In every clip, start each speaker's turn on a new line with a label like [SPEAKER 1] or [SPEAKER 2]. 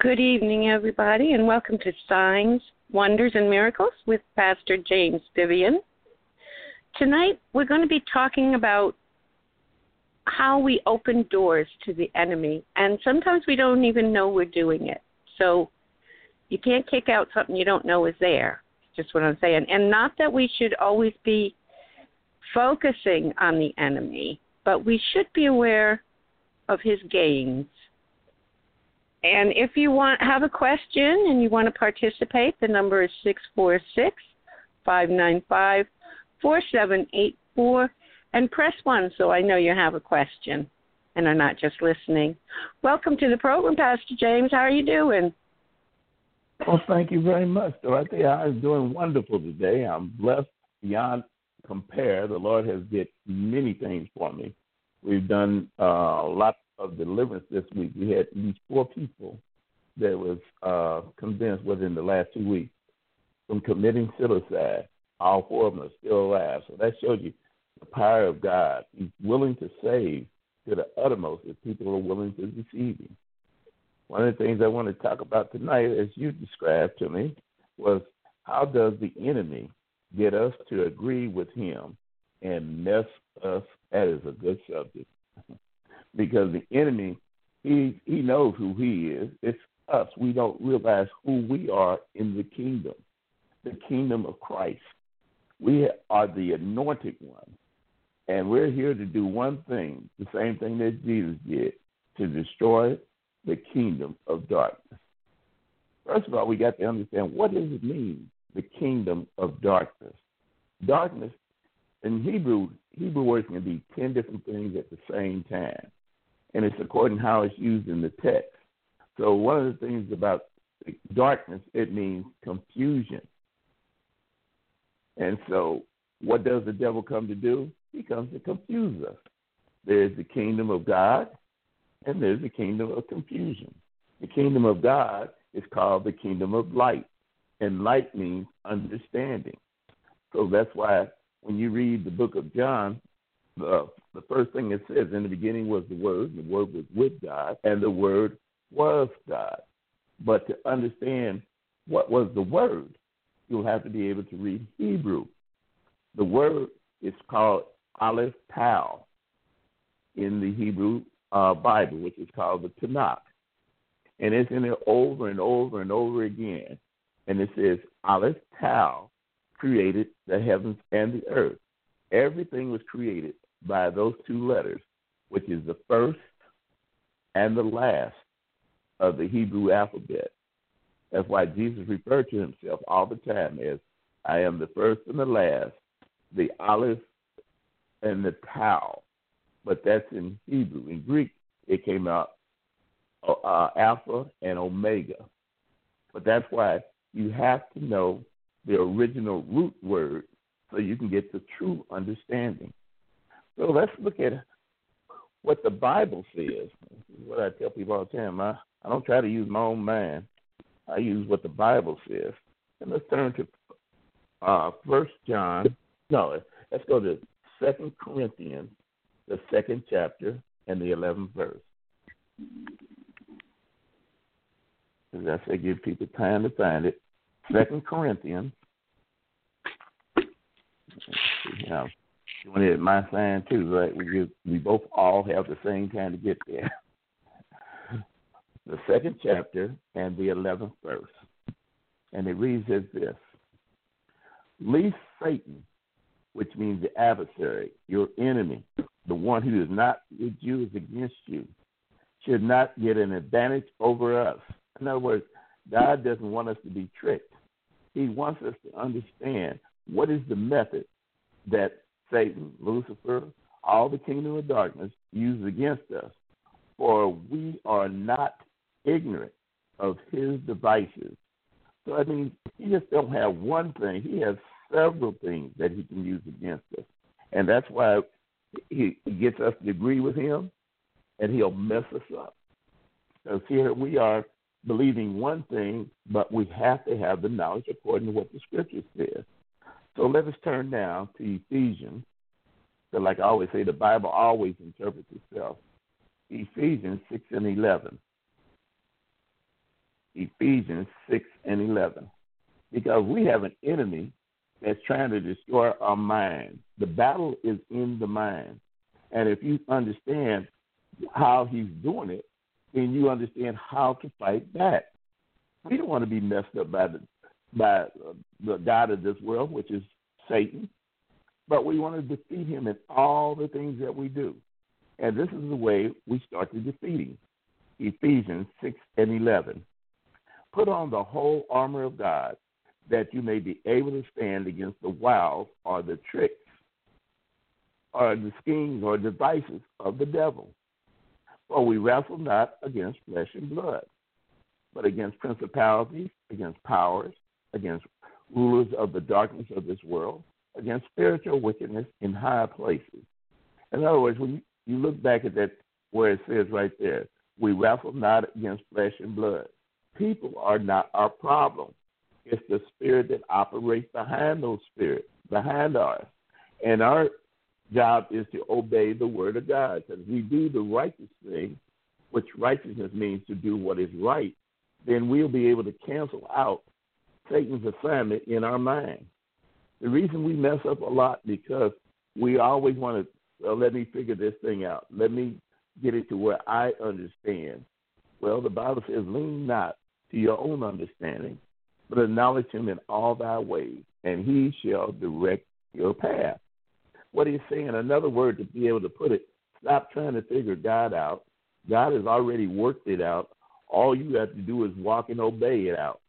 [SPEAKER 1] Good evening, everybody, and welcome to Signs, Wonders, and Miracles with Pastor James Vivian. Tonight, we're going to be talking about how we open doors to the enemy, and sometimes we don't even know we're doing it. So, you can't kick out something you don't know is there. Just what I'm saying. And not that we should always be focusing on the enemy, but we should be aware of his gains and if you want have a question and you want to participate, the number is six four six five nine five four seven eight four, and press one so I know you have a question and are not just listening. Welcome to the program, Pastor James. How are you doing?
[SPEAKER 2] Well, thank you very much, Dorothy. I'm doing wonderful today. I'm blessed beyond compare. The Lord has did many things for me. We've done uh, a lot of deliverance this week. We had at least four people that was uh, convinced within the last two weeks from committing suicide. All four of them are still alive. So that shows you the power of God. He's willing to save to the uttermost if people are willing to receive him. One of the things I want to talk about tonight, as you described to me, was how does the enemy get us to agree with him and mess us? That is a good subject. because the enemy he he knows who he is. It's us. We don't realize who we are in the kingdom, the kingdom of Christ. We are the anointed one, and we're here to do one thing, the same thing that Jesus did, to destroy the kingdom of darkness. First of all, we got to understand what does it mean, the kingdom of darkness. Darkness in Hebrew, Hebrew words can be ten different things at the same time and it's according to how it's used in the text. So one of the things about darkness, it means confusion. And so what does the devil come to do? He comes to confuse us. There's the kingdom of God and there's the kingdom of confusion. The kingdom of God is called the kingdom of light, and light means understanding. So that's why when you read the book of John, the, the first thing it says in the beginning was the Word, the Word was with God, and the Word was God. But to understand what was the Word, you'll have to be able to read Hebrew. The Word is called Aleph Tau in the Hebrew uh, Bible, which is called the Tanakh. And it's in there over and over and over again. And it says, Aleph Tau created the heavens and the earth. Everything was created by those two letters, which is the first and the last of the Hebrew alphabet. That's why Jesus referred to himself all the time as I am the first and the last, the Aleph and the Tau. But that's in Hebrew. In Greek, it came out uh, Alpha and Omega. But that's why you have to know the original root word so you can get the true understanding. So let's look at what the Bible says. What I tell people all the time. I, I don't try to use my own mind. I use what the Bible says. And let's turn to uh, First John. No, let's go to Second Corinthians, the second chapter and the eleventh verse. As I say, give people time to find it. Second Corinthians. How doing it at my sign too, right? We we both all have the same time to get there. the second chapter and the eleventh verse, and it reads as this: "Least Satan, which means the adversary, your enemy, the one who is not with you is against you, should not get an advantage over us." In other words, God doesn't want us to be tricked. He wants us to understand what is the method that Satan, Lucifer, all the kingdom of darkness used against us. For we are not ignorant of his devices. So I mean, he just don't have one thing. He has several things that he can use against us. And that's why he, gets us to agree with him and he'll mess us up. Because here we are believing one thing, but we have to have the knowledge according to what the scripture says. So let us turn now to Ephesians. So like I always say, the Bible always interprets itself. Ephesians 6 and 11. Ephesians 6 and 11. Because we have an enemy that's trying to destroy our mind. The battle is in the mind. And if you understand how he's doing it, then you understand how to fight back. We don't want to be messed up by the by the God of this world, which is Satan, but we want to defeat him in all the things that we do. And this is the way we start to defeat him. Ephesians 6 and 11. Put on the whole armor of God that you may be able to stand against the wiles or the tricks or the schemes or devices of the devil. For we wrestle not against flesh and blood, but against principalities, against powers, against rulers of the darkness of this world, against spiritual wickedness in high places. In other words, when you look back at that where it says right there, we wrestle not against flesh and blood. People are not our problem. It's the spirit that operates behind those spirits, behind ours. And our job is to obey the word of God. Because we do the righteous thing, which righteousness means to do what is right, then we'll be able to cancel out Satan's assignment in our mind. The reason we mess up a lot because we always want to well, let me figure this thing out. Let me get it to where I understand. Well, the Bible says, lean not to your own understanding, but acknowledge him in all thy ways, and he shall direct your path. What he's saying, another word to be able to put it, stop trying to figure God out. God has already worked it out. All you have to do is walk and obey it out.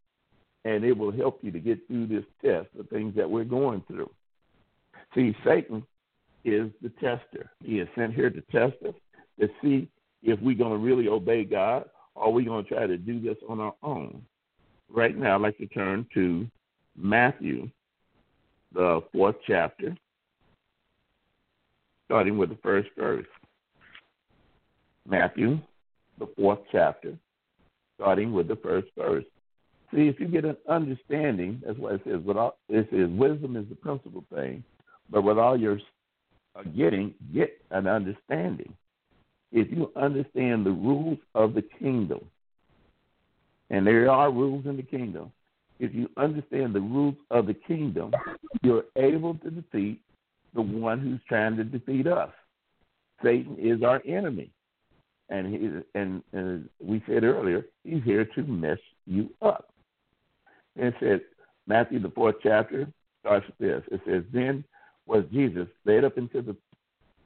[SPEAKER 2] And it will help you to get through this test, the things that we're going through. See, Satan is the tester. He is sent here to test us, to see if we're going to really obey God or we're we going to try to do this on our own right now, I'd like to turn to Matthew, the fourth chapter, starting with the first verse. Matthew, the fourth chapter, starting with the first verse. See, if you get an understanding, that's what it says. With all, it says wisdom is the principal thing, but with all your uh, getting, get an understanding. If you understand the rules of the kingdom, and there are rules in the kingdom. If you understand the rules of the kingdom, you're able to defeat the one who's trying to defeat us. Satan is our enemy. And, he, and, and we said earlier, he's here to mess you up. And it says, Matthew, the fourth chapter, starts with this. It says, Then was Jesus led up into the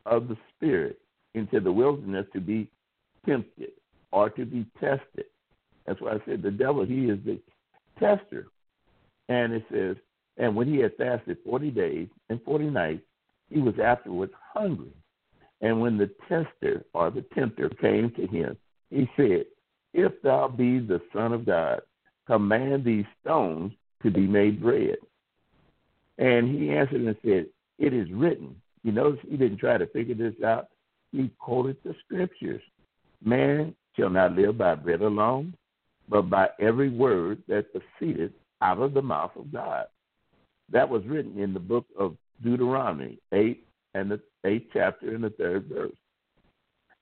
[SPEAKER 2] of the Spirit into the wilderness to be tempted or to be tested. That's why I said the devil, he is the tester. And it says, and when he had fasted 40 days and 40 nights, he was afterwards hungry. And when the tester or the tempter came to him, he said, If thou be the Son of God, command these stones to be made bread. And he answered and said, It is written. You notice he didn't try to figure this out. He quoted the scriptures. Man shall not live by bread alone, but by every word that proceeded out of the mouth of God. That was written in the book of Deuteronomy, 8 and the 8th chapter and the third verse.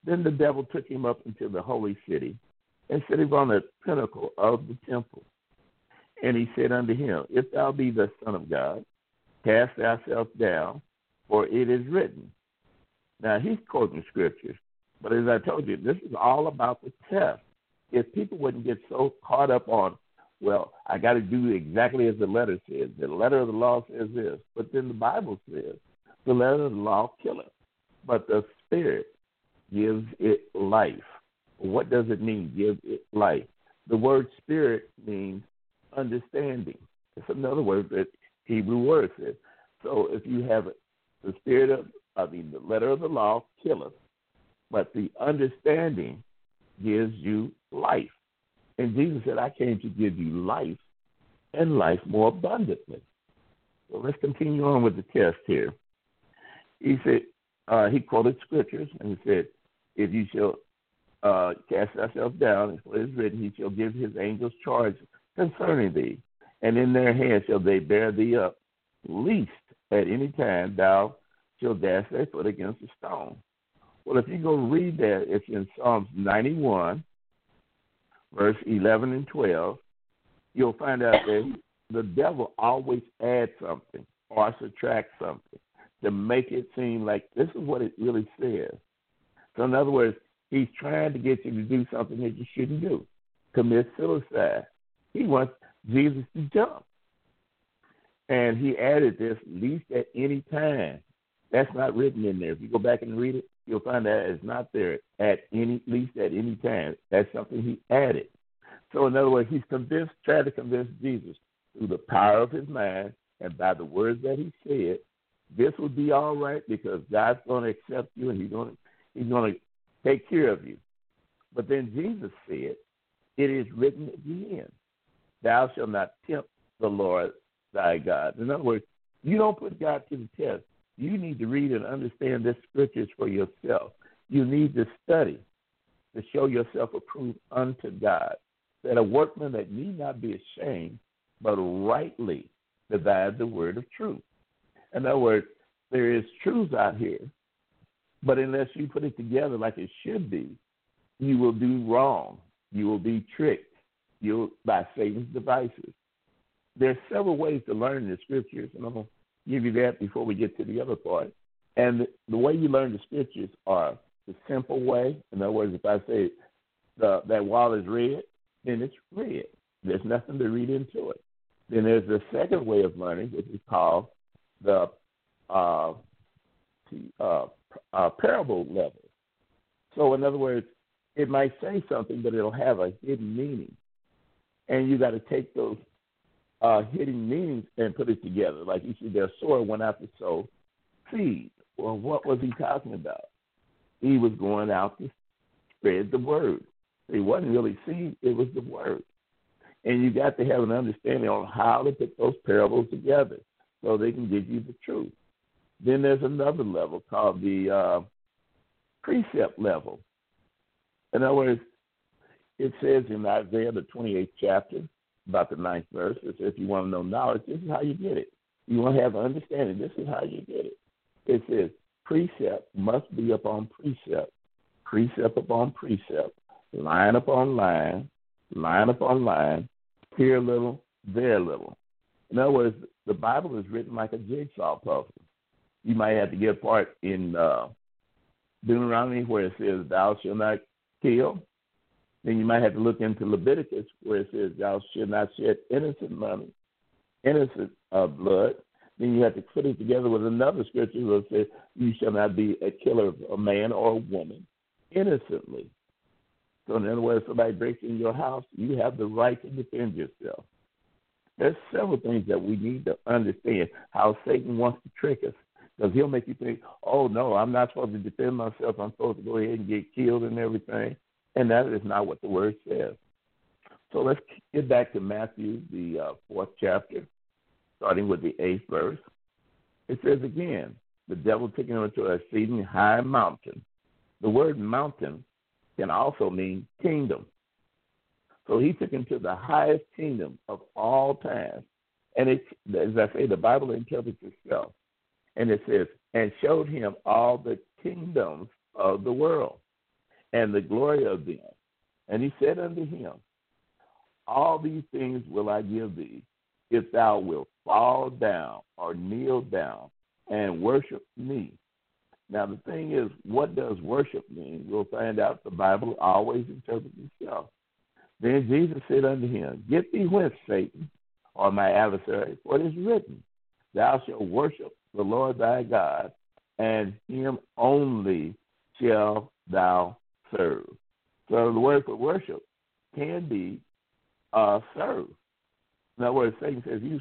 [SPEAKER 2] Then the devil took him up into the holy city and him on the pinnacle of the temple. And he said unto him, If thou be the Son of God, cast thyself down, for it is written. Now he's quoting scriptures, but as I told you, this is all about the test if people wouldn't get so caught up on, well, I got to do exactly as the letter says. The letter of the law says this, but then the Bible says the letter of the law killeth, but the Spirit gives it life. What does it mean? Give it life. The word spirit means understanding. It's another word that Hebrew word says. So if you have the spirit of, I mean, the letter of the law killeth, but the understanding gives you life. And Jesus said, I came to give you life and life more abundantly. So let's continue on with the test here. He said, uh, he quoted scriptures and he said, If you shall uh, cast thyself down, as it is written, he shall give his angels charge concerning thee, and in their hands shall they bear thee up, least at any time thou shalt dash thy foot against a stone. Well, if you go read that, it's in Psalms 91, verse 11 and 12, you'll find out that the devil always adds something or subtracts something to make it seem like this is what it really says. So, in other words, he's trying to get you to do something that you shouldn't do, commit suicide. He wants Jesus to jump. And he added this, least at any time. That's not written in there. If you go back and read it, you'll find that it's not there at any least at any time. That's something he added. So in other words, he's convinced, tried to convince Jesus through the power of his mind and by the words that he said, this will be all right because God's going to accept you and he's going to he's going to take care of you. But then Jesus said, "It is written again, Thou shalt not tempt the Lord thy God." In other words, you don't put God to the test. You need to read and understand the scriptures for yourself. You need to study to show yourself approved unto God, that a workman that need not be ashamed, but rightly divide the word of truth. In other words, there is truth out here, but unless you put it together like it should be, you will do wrong. You will be tricked you by Satan's devices. There are several ways to learn the scriptures, and I'm going to give you that before we get to the other part. And the way you learn the scriptures are the simple way. In other words, if I say the, that wall is red, then it's red. There's nothing to read into it. Then there's the second way of learning, which is called the uh, uh, uh, parable level. So, in other words, it might say something, but it'll have a hidden meaning, and you got to take those uh, hidden meanings and put it together. Like you see, their sower went out to sow seed. Well, what was he talking about? He was going out to spread the word. It wasn't really seed; it was the word. And you got to have an understanding on how to put those parables together so they can give you the truth. Then there's another level called the uh, precept level. In other words, it says in Isaiah, the 28th chapter, about the ninth verse, it says, if you want to know knowledge, this is how you get it. You want to have understanding, this is how you get it. It says, precept must be upon precept, precept upon precept, line upon line, line upon line, here a little, there a little. In other words, the Bible is written like a jigsaw puzzle. You might have to get a part in uh, Deuteronomy where it says, Thou shalt not kill. Then you might have to look into Leviticus where it says, Thou shalt not shed innocent money, innocent uh, blood. Then you have to put it together with another scripture that says, You shall not be a killer of a man or a woman innocently. So, in other words, somebody breaks in your house, you have the right to defend yourself. There's several things that we need to understand how Satan wants to trick us. Because he'll make you think, oh, no, I'm not supposed to defend myself. I'm supposed to go ahead and get killed and everything. And that is not what the word says. So let's get back to Matthew, the uh, fourth chapter, starting with the eighth verse. It says again, the devil took him to a exceeding high mountain. The word mountain can also mean kingdom. So he took him to the highest kingdom of all time. And it, as I say, the Bible interprets itself. And it says, and showed him all the kingdoms of the world and the glory of them. And he said unto him, All these things will I give thee, if thou wilt fall down or kneel down and worship me. Now, the thing is, what does worship mean? We'll find out the Bible always interprets itself. Then Jesus said unto him, Get thee whence, Satan, or my adversary, for it is written, Thou shalt worship the Lord thy God, and him only shall thou serve. So the word for worship can be uh, serve. In other words, Satan says, You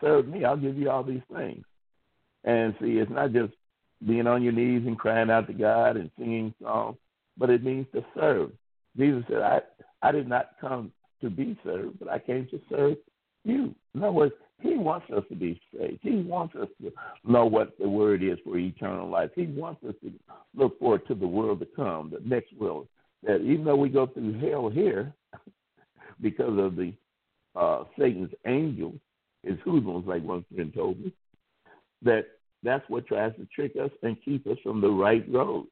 [SPEAKER 2] serve me, I'll give you all these things. And see, it's not just being on your knees and crying out to God and singing songs, but it means to serve. Jesus said, I, I did not come to be served, but I came to serve you. In other words, he wants us to be saved. He wants us to know what the word is for eternal life. He wants us to look forward to the world to come, the next world. That even though we go through hell here because of the uh, Satan's angels, his hoodlums, like one friend told me, that that's what tries to trick us and keep us from the right road.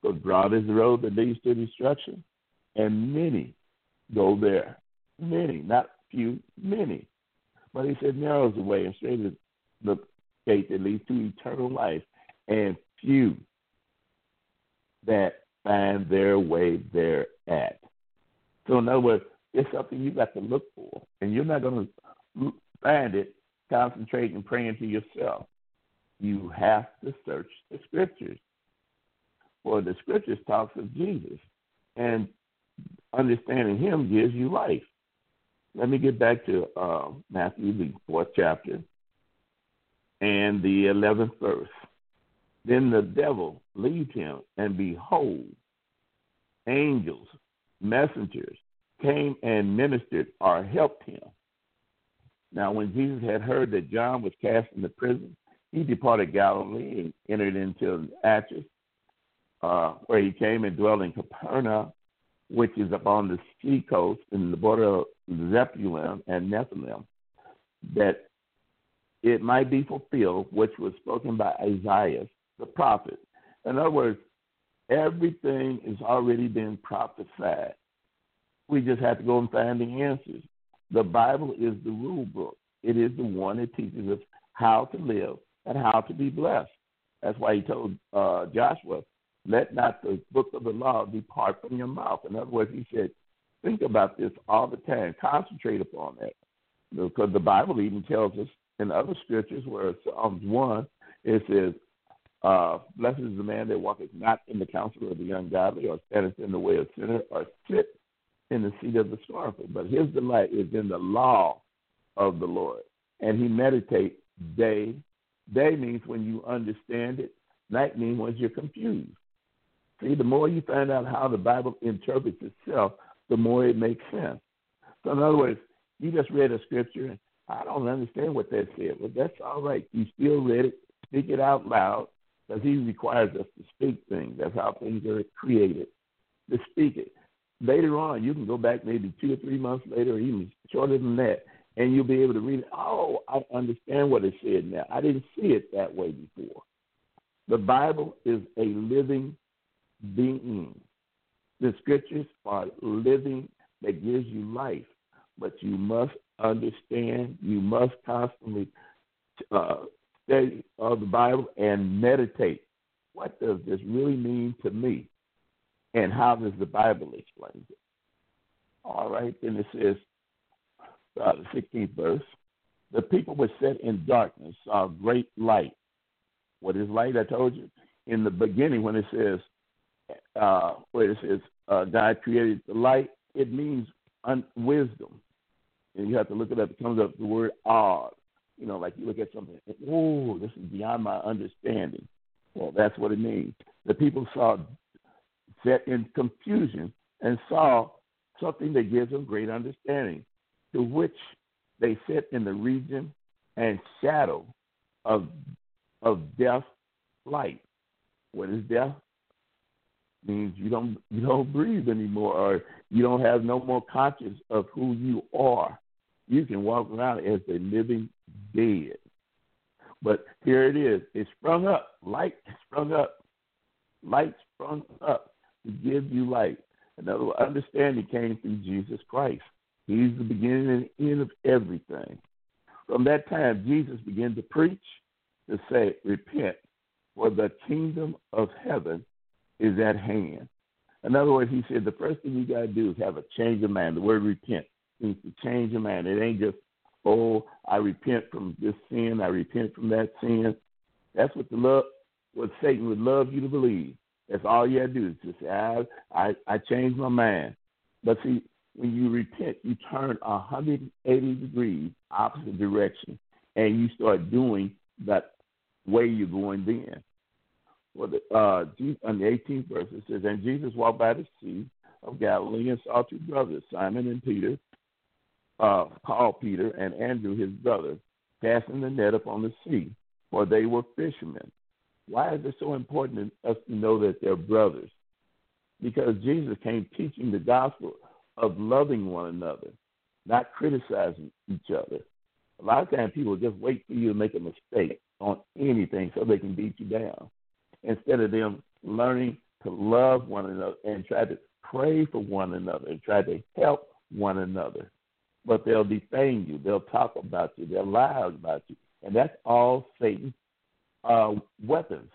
[SPEAKER 2] Because broad is the road that leads to destruction, and many go there. Many, not few, many. But he said, narrow is the way and straight is the gate that leads to eternal life, and few that find their way there at. So, in other words, it's something you got to look for, and you're not going to find it concentrating and praying to yourself. You have to search the scriptures. For the scriptures talks of Jesus, and understanding Him gives you life. Let me get back to uh, Matthew, the fourth chapter, and the eleventh verse. Then the devil leaves him, and behold, angels, messengers, came and ministered or helped him. Now, when Jesus had heard that John was cast into prison, he departed Galilee and entered into Athens, uh, where he came and dwelt in Capernaum, which is upon the sea coast in the border of Zebulun and Nephilim, that it might be fulfilled, which was spoken by Isaiah the prophet. In other words, everything has already been prophesied. We just have to go and find the answers. The Bible is the rule book. It is the one that teaches us how to live and how to be blessed. That's why he told uh, Joshua, let not the book of the law depart from your mouth. In other words, he said, think about this all the time. Concentrate upon that. Because the Bible even tells us in other scriptures where Psalms 1, it says, uh, blessed is the man that walketh not in the counsel of the ungodly, or standeth in the way of sinners, or sit in the seat of the scornful. But his delight is in the law of the Lord. And he meditates day. Day means when you understand it. Night means when you're confused. See, the more you find out how the Bible interprets itself, the more it makes sense. So, in other words, you just read a scripture and I don't understand what that said. Well, that's all right. You still read it, speak it out loud, because he requires us to speak things. That's how things are created, to speak it. Later on, you can go back maybe two or three months later, or even shorter than that, and you'll be able to read it. Oh, I understand what it said now. I didn't see it that way before. The Bible is a living being. The scriptures are living that gives you life, but you must understand. You must constantly uh, study of the Bible and meditate. What does this really mean to me? And how does the Bible explain it? All right, then it says, uh, the 16th verse, the people were set in darkness, saw great light. What is light? I told you in the beginning when it says, uh, where it says uh, God created the light, it means un- wisdom. And you have to look it up. It comes up the word odd you know, like you look at something, oh, this is beyond my understanding. Well, that's what it means. The people saw set in confusion and saw something that gives them great understanding, to which they sit in the region and shadow of of death light. What is death? Means you don't you don't breathe anymore, or you don't have no more conscious of who you are. You can walk around as a living dead. But here it is. It sprung up. Light sprung up. Light sprung up to give you light. Another understanding came through Jesus Christ. He's the beginning and end of everything. From that time, Jesus began to preach, to say, Repent, for the kingdom of heaven is at hand. In other words, he said the first thing you got to do is have a change of mind. The word repent means to change your mind. It ain't just oh, I repent from this sin, I repent from that sin. That's what the love, what Satan would love you to believe. That's all you got to do is just say, I, I, I changed my mind. But see, when you repent, you turn 180 degrees opposite direction, and you start doing that way you're going then. Well, uh, on the 18th verse, it says, And Jesus walked by the sea of Galilee and saw two brothers, Simon and Peter, uh, Paul, Peter, and Andrew, his brother, casting the net upon the sea, for they were fishermen. Why is it so important to us to know that they're brothers? Because Jesus came teaching the gospel of loving one another, not criticizing each other. A lot of times people just wait for you to make a mistake on anything so they can beat you down instead of them learning to love one another and try to pray for one another and try to help one another. But they'll defame you. They'll talk about you. They'll lie about you. And that's all Satan's uh, weapons.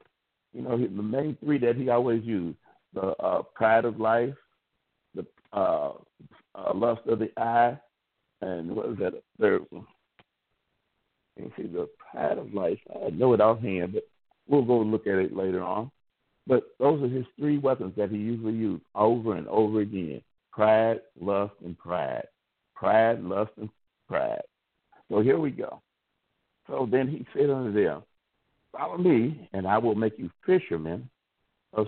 [SPEAKER 2] You know, the main three that he always used the uh, pride of life, the uh, uh, lust of the eye, and what was that third one? You see, the pride of life. I know it offhand, but we'll go look at it later on. But those are his three weapons that he usually used over and over again pride, lust, and pride. Pride, lust, and pride. So here we go. So then he said unto them, Follow me, and I will make you fishermen of,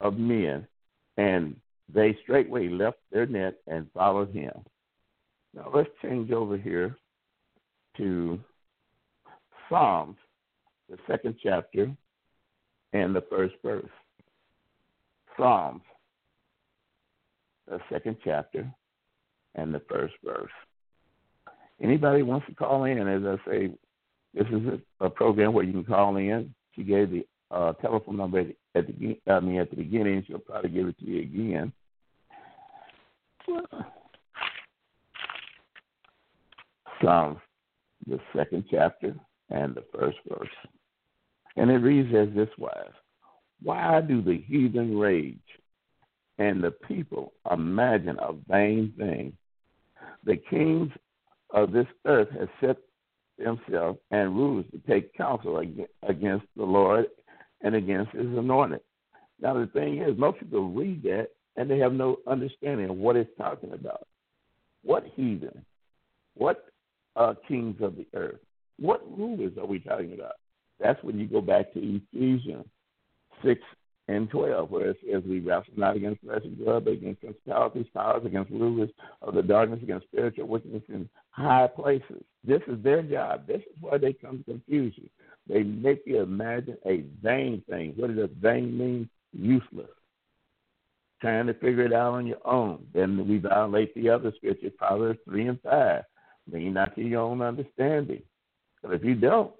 [SPEAKER 2] of men. And they straightway left their net and followed him. Now let's change over here to Psalms, the second chapter, and the first verse. Psalms, the second chapter, and the first verse. Anybody wants to call in, as I say, this is a, a program where you can call in. She gave the uh, telephone number at the, I mean, at the beginning. She'll probably give it to you again. Psalms, the second chapter and the first verse. And it reads as this wise why do the heathen rage and the people imagine a vain thing? The kings of this earth have set themselves and rulers to take counsel against the Lord and against his anointed. Now, the thing is, most people read that and they have no understanding of what it's talking about. What heathen? What uh, kings of the earth? What rulers are we talking about? That's when you go back to Ephesians 6 and 12, where it says, We wrestle not against flesh and blood, but against principalities, powers, against rulers of the darkness, against spiritual wickedness in high places. This is their job. This is why they come to confuse you. They make you imagine a vain thing. What does vain mean? Useless. Trying to figure it out on your own. Then we violate the other scripture, Proverbs 3 and 5. Lean not to your own understanding. But if you don't,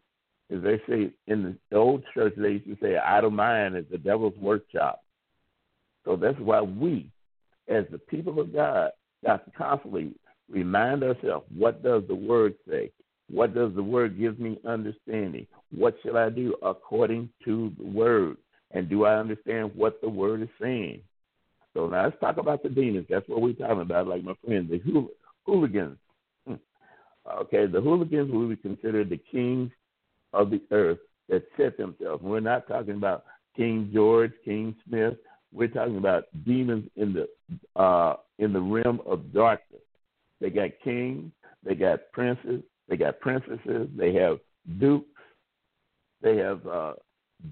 [SPEAKER 2] they say in the old church, they used to say, idle mind is the devil's workshop. So that's why we, as the people of God, got to constantly remind ourselves, what does the word say? What does the word give me understanding? What should I do according to the word? And do I understand what the word is saying? So now let's talk about the demons. That's what we're talking about, like my friend, the hooligans. Hmm. Okay, the hooligans will be considered the kings of the earth that set themselves. We're not talking about King George, King Smith. We're talking about demons in the uh, in the realm of darkness. They got kings, they got princes, they got princesses, they have dukes, they have uh,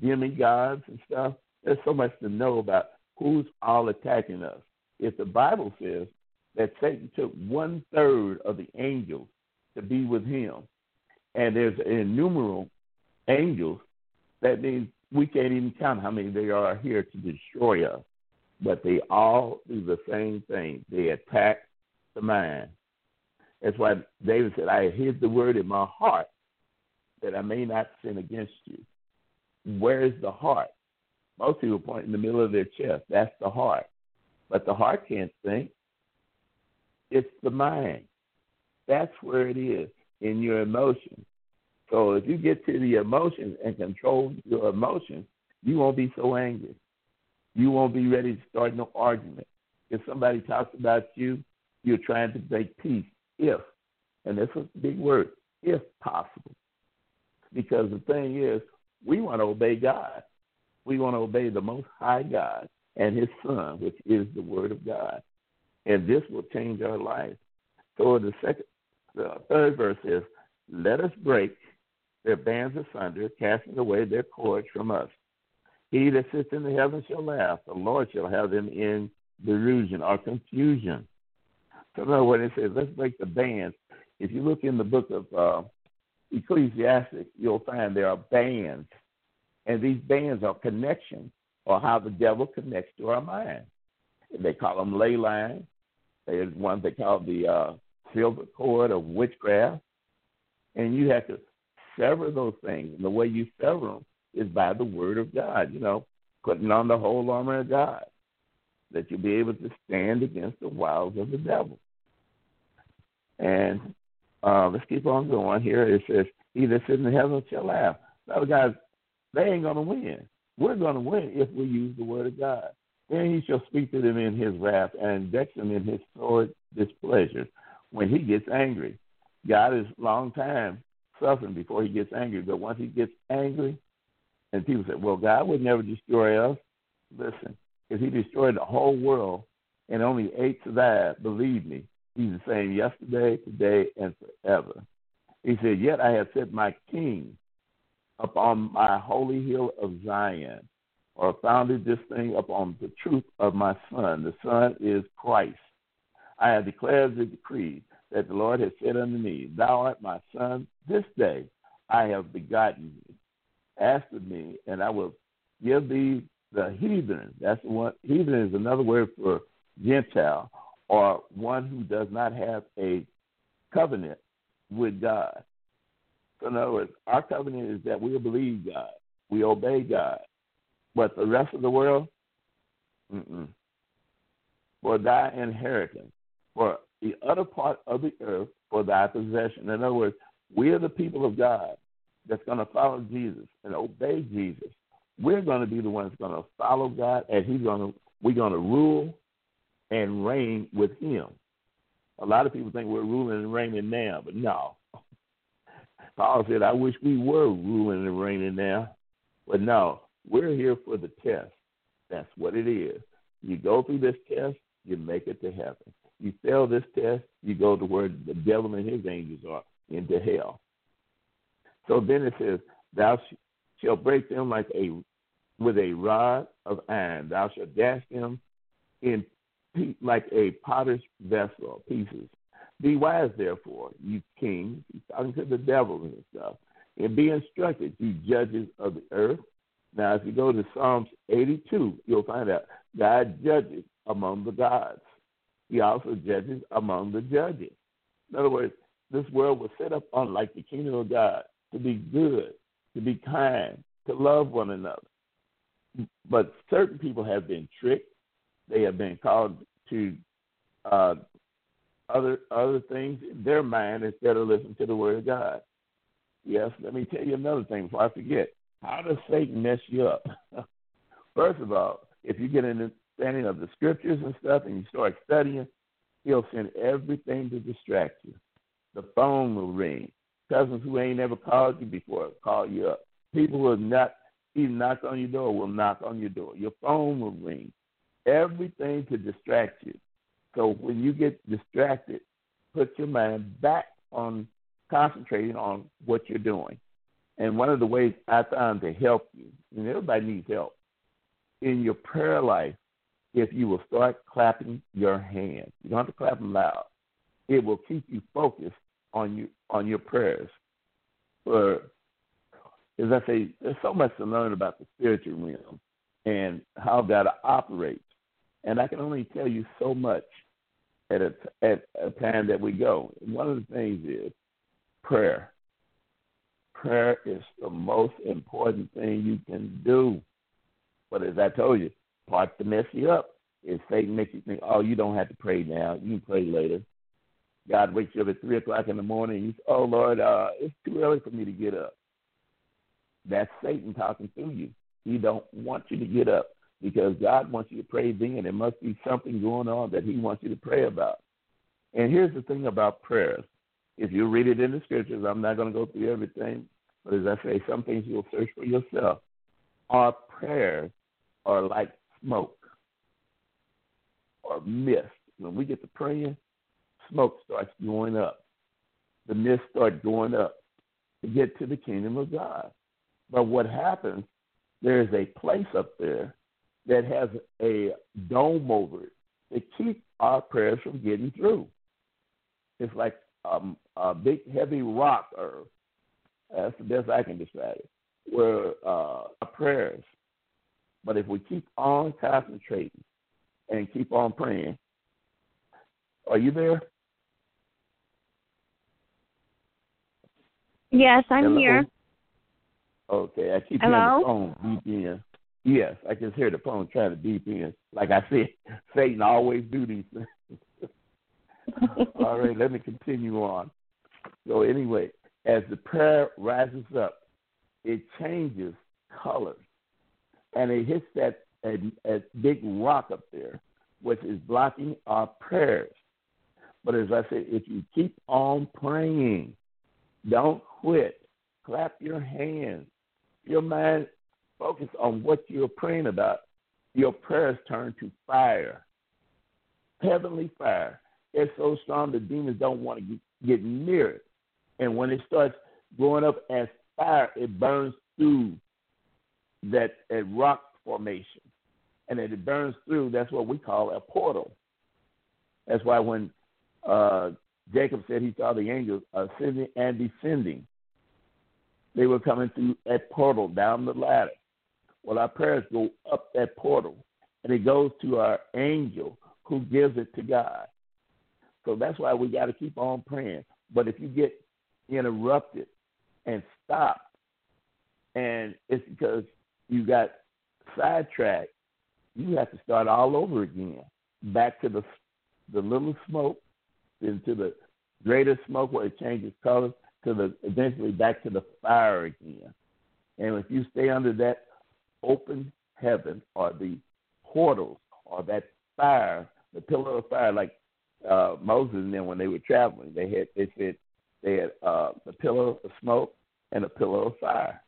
[SPEAKER 2] demigods and stuff. There's so much to know about who's all attacking us. If the Bible says that Satan took one third of the angels to be with him, and there's innumerable angels, that means we can't even count how many they are here to destroy us. But they all do the same thing. They attack the mind. That's why David said, I hid the word in my heart that I may not sin against you. Where is the heart? Most people point in the middle of their chest. That's the heart. But the heart can't think. It's the mind. That's where it is in your emotions. So if you get to the emotions and control your emotions, you won't be so angry. You won't be ready to start no argument. If somebody talks about you, you're trying to make peace. If, and that's a big word, if possible. Because the thing is, we want to obey God. We want to obey the Most High God and His Son, which is the Word of God. And this will change our life. So the second the third verse is, Let us break their bands asunder, casting away their cords from us. He that sits in the heavens shall laugh. The Lord shall have them in derision or confusion. So, know what it says, let's break the bands. If you look in the book of uh, Ecclesiastes, you'll find there are bands. And these bands are connections or how the devil connects to our mind. They call them ley lines. There's one they call the uh, silver cord of witchcraft. And you have to sever those things. And the way you sever them is by the word of God, you know, putting on the whole armor of God, that you'll be able to stand against the wiles of the devil. And uh, let's keep on going here. It says, He that sits in the heavens shall laugh. Now, guys, they ain't going to win. We're going to win if we use the word of God. Then he shall speak to them in his wrath and vex them in his sore displeasure when he gets angry. God is long time suffering before he gets angry, but once he gets angry, and people say, well, God would never destroy us. Listen, if he destroyed the whole world and only eight survived, believe me, he's the same yesterday, today, and forever. He said, Yet I have set my king upon my holy hill of Zion, or founded this thing upon the truth of my Son. The Son is Christ. I have declared the decree that the Lord has said unto me, Thou art my Son. This day I have begotten thee. Ask of me, and I will give thee the heathen. That's the one. Heathen is another word for Gentile, or one who does not have a covenant with God. So in other words, our covenant is that we believe God, we obey God, but the rest of the world, mm-mm. for thy inheritance, for the other part of the earth, for thy possession. In other words, we are the people of God that's going to follow Jesus and obey Jesus. We're going to be the ones going to follow God, and He's going to we're going to rule and reign with Him. A lot of people think we're ruling and reigning now, but no. Paul said, "I wish we were ruling and reigning now, but no. We're here for the test. That's what it is. You go through this test, you make it to heaven. You fail this test, you go to where the devil and his angels are, into hell. So then it says, Thou shalt break them like a with a rod of iron. Thou shalt dash them in like a potter's vessel pieces. Be wise, therefore, you kings. He's talking to the devil and stuff. And be instructed, you judges of the earth. Now, if you go to Psalms 82, you'll find out God judges among the gods. He also judges among the judges. In other words, this world was set up unlike the kingdom of God to be good, to be kind, to love one another. But certain people have been tricked. They have been called to uh, other other things in their mind instead of listening to the word of God. Yes, let me tell you another thing before I forget. How does Satan mess you up? First of all, if you get an understanding of the scriptures and stuff and you start studying, he'll send everything to distract you. The phone will ring. Cousins who ain't never called you before will call you up. People who have not even knocked on your door will knock on your door. Your phone will ring. Everything to distract you. So when you get distracted, put your mind back on concentrating on what you're doing. And one of the ways I found to help you, and everybody needs help, in your prayer life, if you will start clapping your hands. You don't have to clap them loud. It will keep you focused on you on your prayers. For as I say, there's so much to learn about the spiritual realm and how God operates. And I can only tell you so much at a, at a time that we go. One of the things is prayer. Prayer is the most important thing you can do. But as I told you, part to mess you up is Satan makes you think, oh, you don't have to pray now. You can pray later. God wakes you up at 3 o'clock in the morning. and You say, oh, Lord, uh, it's too early for me to get up. That's Satan talking through you. He don't want you to get up because God wants you to pray then. There must be something going on that he wants you to pray about. And here's the thing about prayers. If you read it in the scriptures, I'm not going to go through everything, but as I say, some things you'll search for yourself. Our prayers are like smoke or mist. When we get to praying, smoke starts going up. The mist starts going up to get to the kingdom of God. But what happens, there is a place up there that has a dome over it to keep our prayers from getting through. It's like um, a big, heavy rock, or that's the best I can describe it, where uh, our prayers. But if we keep on concentrating and keep on praying, are you there?
[SPEAKER 1] Yes, I'm Hello? here.
[SPEAKER 2] Okay, I keep
[SPEAKER 1] Hello?
[SPEAKER 2] hearing the phone beep in. Yes, I just hear the phone trying to beep in. Like I said, Satan always do these things. All right, let me continue on. So anyway, as the prayer rises up, it changes colors, and it hits that a, a big rock up there, which is blocking our prayers. But as I said, if you keep on praying, don't quit. Clap your hands. Your mind focus on what you're praying about. Your prayers turn to fire, heavenly fire. It's so strong the demons don't want to get near it. And when it starts going up as fire, it burns through that, that rock formation. And as it burns through, that's what we call a portal. That's why when uh, Jacob said he saw the angels ascending and descending, they were coming through a portal down the ladder. Well, our prayers go up that portal, and it goes to our angel who gives it to God. So that's why we got to keep on praying. But if you get interrupted and stopped, and it's because you got sidetracked, you have to start all over again, back to the the little smoke, into the greater smoke where it changes colors, to the eventually back to the fire again. And if you stay under that open heaven or the portals or that fire, the pillar of fire, like uh, Moses and them when they were traveling, they had they said they had uh, a pillar of smoke and a pillar of fire.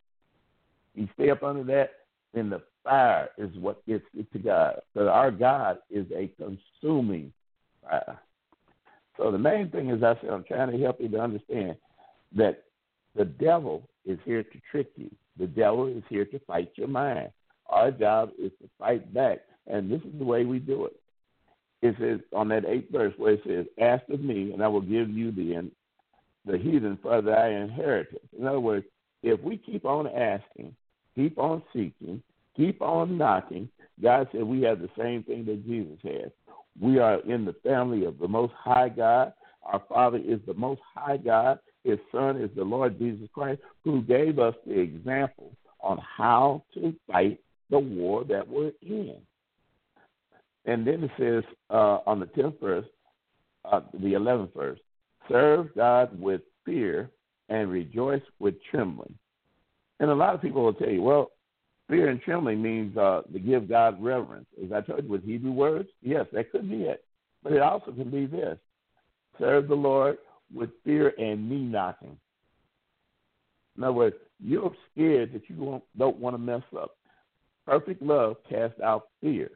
[SPEAKER 2] You stay up under that, then the fire is what gets it to God. So our God is a consuming fire. So the main thing is I said I'm trying to help you to understand that the devil is here to trick you. The devil is here to fight your mind. Our job is to fight back, and this is the way we do it. It says on that eighth verse where it says, "Ask of me, and I will give you the the heathen for thy inheritance." In other words, if we keep on asking, keep on seeking, keep on knocking, God said we have the same thing that Jesus had. We are in the family of the Most High God. Our Father is the Most High God. His Son is the Lord Jesus Christ, who gave us the example on how to fight the war that we're in. And then it says uh, on the 10th verse, uh, the 11th verse, serve God with fear and rejoice with trembling. And a lot of people will tell you, well, fear and trembling means uh, to give God reverence. As I told you with Hebrew words, yes, that could be it. But it also can be this serve the Lord with fear and knee knocking. In other words, you're scared that you don't want to mess up. Perfect love casts out fear.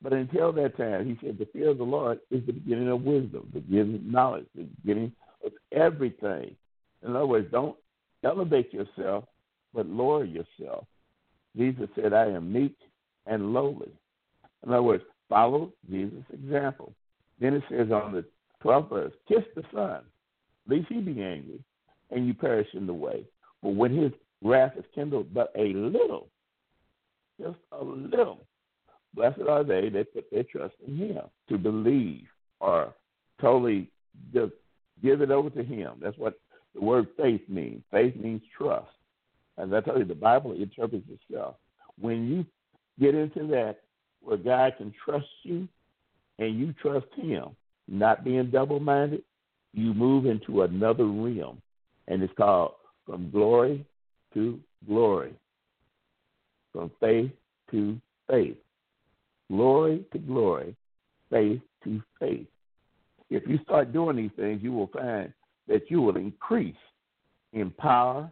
[SPEAKER 2] But until that time, he said, the fear of the Lord is the beginning of wisdom, the beginning of knowledge, the beginning of everything. In other words, don't elevate yourself, but lower yourself. Jesus said, I am meek and lowly. In other words, follow Jesus' example. Then it says on the 12th verse, kiss the Son lest he be angry, and you perish in the way. But when his wrath is kindled but a little, just a little, blessed are they that put their trust in him to believe or totally just give it over to him. That's what the word faith means. Faith means trust. As I tell you, the Bible interprets itself. When you get into that where God can trust you and you trust him, not being double minded, you move into another realm, and it's called from glory to glory, from faith to faith, glory to glory, faith to faith. If you start doing these things, you will find that you will increase in power,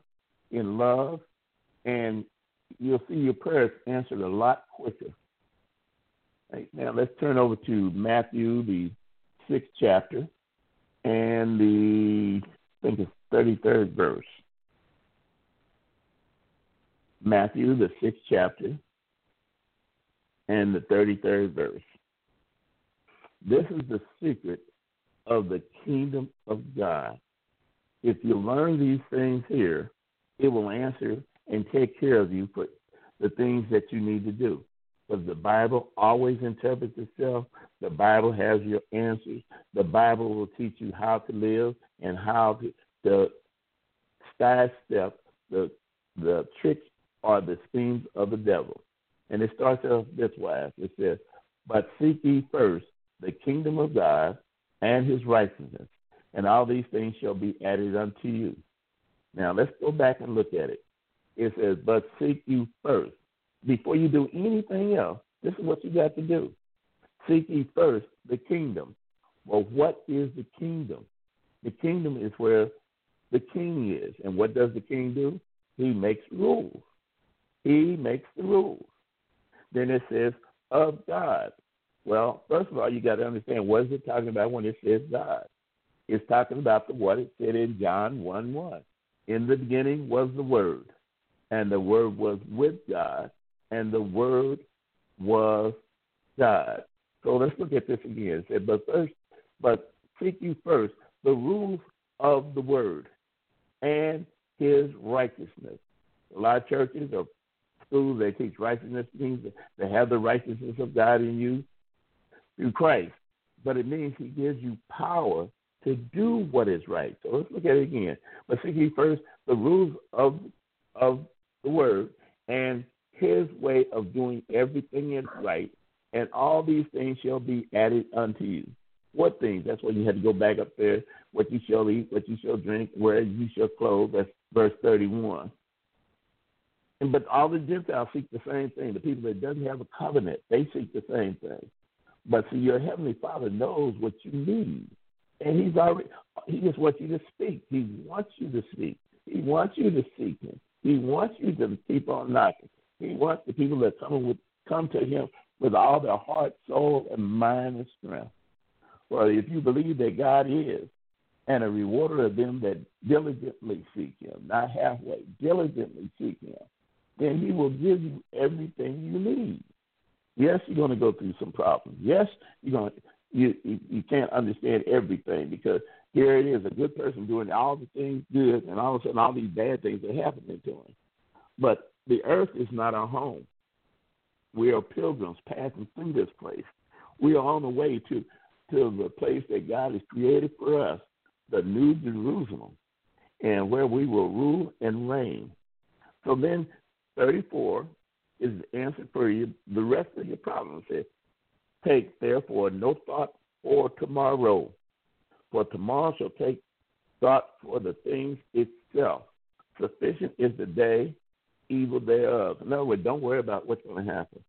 [SPEAKER 2] in love, and you'll see your prayers answered a lot quicker. Right, now let's turn over to Matthew, the sixth chapter and the I think it's thirty third verse. Matthew the sixth chapter and the thirty third verse. This is the secret of the kingdom of God. If you learn these things here, it will answer and take care of you for the things that you need to do. But the Bible always interprets itself. The Bible has your answers. The Bible will teach you how to live and how to, to sidestep the the tricks or the schemes of the devil. And it starts off this way. It says, But seek ye first the kingdom of God and his righteousness, and all these things shall be added unto you. Now let's go back and look at it. It says, But seek you first. Before you do anything else, this is what you got to do. Seek ye first the kingdom. Well, what is the kingdom? The kingdom is where the king is. And what does the king do? He makes rules. He makes the rules. Then it says, of God. Well, first of all, you got to understand what is it talking about when it says God? It's talking about the, what it said in John 1 1. In the beginning was the Word, and the Word was with God, and the Word was God. So let's look at this again. It said, but first, but seek you first the rules of the Word and His righteousness. A lot of churches or schools they teach righteousness means that they have the righteousness of God in you through Christ, but it means He gives you power to do what is right. So let's look at it again. But seek ye first the rules of of the word and his way of doing everything is right, and all these things shall be added unto you. What things? That's why you had to go back up there. What you shall eat, what you shall drink, where you shall clothe. That's verse thirty-one. And but all the Gentiles seek the same thing. The people that doesn't have a covenant, they seek the same thing. But see, your heavenly Father knows what you need and he's already he just wants you to speak. He wants you to speak. He wants you to seek him. He wants you to keep on knocking. He wants the people that come with come to him with all their heart, soul, and mind and strength. Well, if you believe that God is, and a rewarder of them that diligently seek him, not halfway, diligently seek him, then he will give you everything you need. Yes, you're going to go through some problems. Yes, you're going to you, you can't understand everything because here it is a good person doing all the things good, and all of a sudden all these bad things are happening to him. But the earth is not our home. We are pilgrims passing through this place. We are on the way to to the place that God has created for us, the New Jerusalem, and where we will rule and reign. So then, 34 is the answer for you, the rest of your problems. It Take therefore no thought for tomorrow, for tomorrow shall take thought for the things itself. Sufficient is the day, evil thereof. In other words, don't worry about what's going to happen.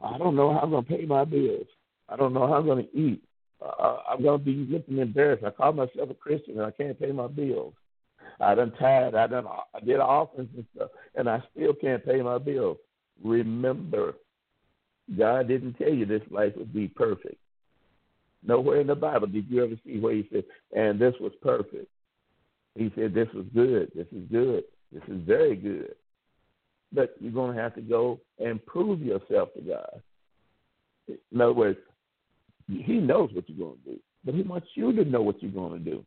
[SPEAKER 2] I don't know how I'm going to pay my bills. I don't know how I'm going to eat. Uh, I'm going to be looking embarrassed. I call myself a Christian and I can't pay my bills. I done tied. I done. I did offerings and stuff, and I still can't pay my bills. Remember, God didn't tell you this life would be perfect. Nowhere in the Bible did you ever see where he said, and this was perfect. He said, this was good, this is good, this is very good. But you're going to have to go and prove yourself to God. In other words, he knows what you're going to do, but he wants you to know what you're going to do.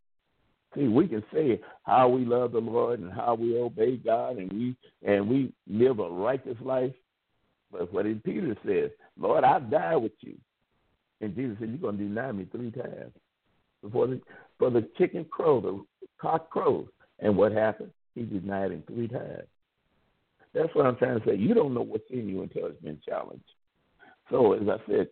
[SPEAKER 2] See, we can say how we love the Lord and how we obey God and we and we live a righteous life, but what did Peter says, Lord, I die with you. And Jesus said, You're going to deny me three times. Before the, for the chicken crow, the cock crows. And what happened? He denied him three times. That's what I'm trying to say. You don't know what's in you until it's been challenged. So, as I said,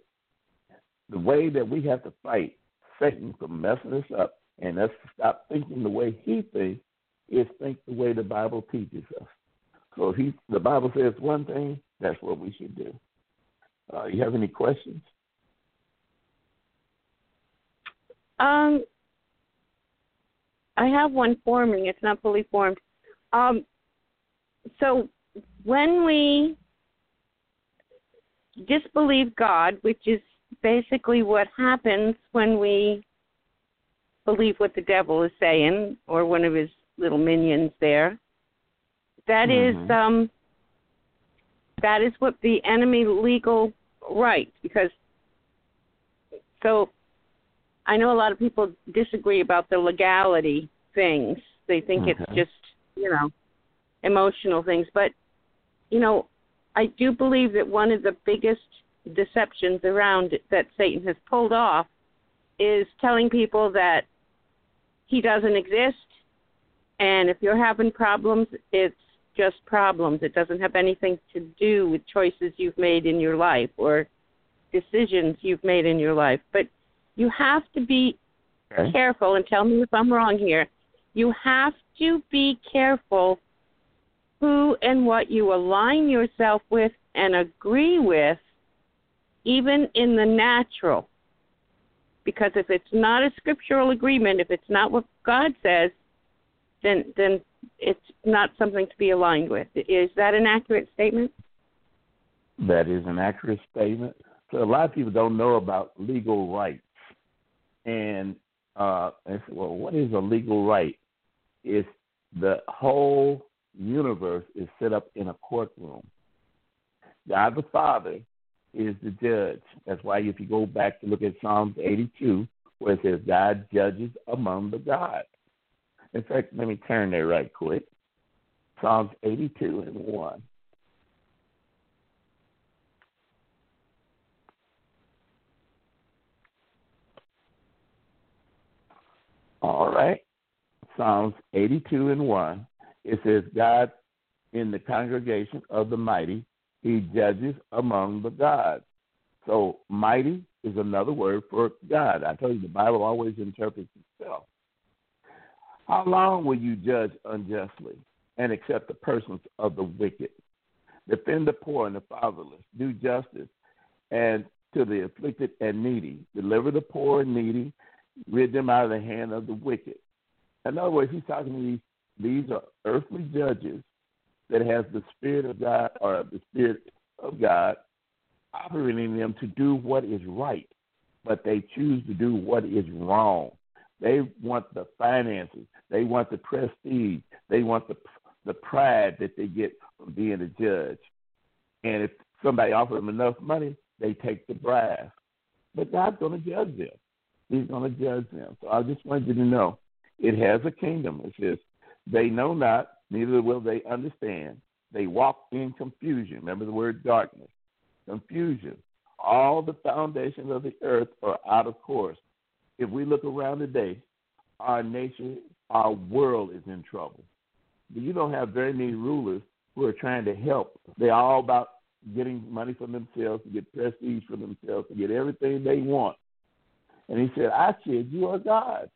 [SPEAKER 2] the way that we have to fight Satan from messing us up and us to stop thinking the way he thinks is think the way the Bible teaches us. So he, the Bible says one thing, that's what we should do. Uh, you have any questions?
[SPEAKER 1] Um, I have one forming. It's not fully formed. Um, so when we disbelieve God, which is basically what happens when we believe what the devil is saying or one of his little minions there, that mm-hmm. is um, that is what the enemy legal right because so I know a lot of people disagree about the legality things. They think it's just, you know, emotional things, but you know, I do believe that one of the biggest deceptions around it that Satan has pulled off is telling people that he doesn't exist and if you're having problems, it's just problems. It doesn't have anything to do with choices you've made in your life or decisions you've made in your life. But You have to be
[SPEAKER 2] Okay.
[SPEAKER 1] careful, and tell me if I'm wrong here. You have to be careful who and what you align yourself with and agree with, even in the natural. Because if it's not a scriptural agreement, if it's not what God says, then then it's not something to be aligned with. Is that an accurate statement?
[SPEAKER 2] That is an accurate statement. So a lot of people don't know about legal rights, and uh, well, what is a legal right? It's the whole universe is set up in a courtroom. God the Father is the judge. That's why if you go back to look at Psalms 82, where it says God judges among the gods. In fact, let me turn there right quick. Psalms 82 and 1. All right. Psalms 82 and 1. It says, God in the congregation of the mighty, he judges among the gods. So, mighty is another word for God. I tell you, the Bible always interprets itself. How long will you judge unjustly and accept the persons of the wicked? Defend the poor and the fatherless. Do justice and to the afflicted and needy. Deliver the poor and needy. Rid them out of the hand of the wicked. In other words, he's talking to these. These are earthly judges that has the spirit of God or the spirit of God operating them to do what is right, but they choose to do what is wrong. They want the finances. They want the prestige. They want the the pride that they get from being a judge. And if somebody offers them enough money, they take the bribe. But God's going to judge them. He's going to judge them. So I just wanted you to know it has a kingdom. It says, they know not, neither will they understand. They walk in confusion. Remember the word darkness. Confusion. All the foundations of the earth are out of course. If we look around today, our nation, our world is in trouble. You don't have very many rulers who are trying to help. They're all about getting money for themselves, to get prestige for themselves, to get everything they want. And he said, I said, you are gods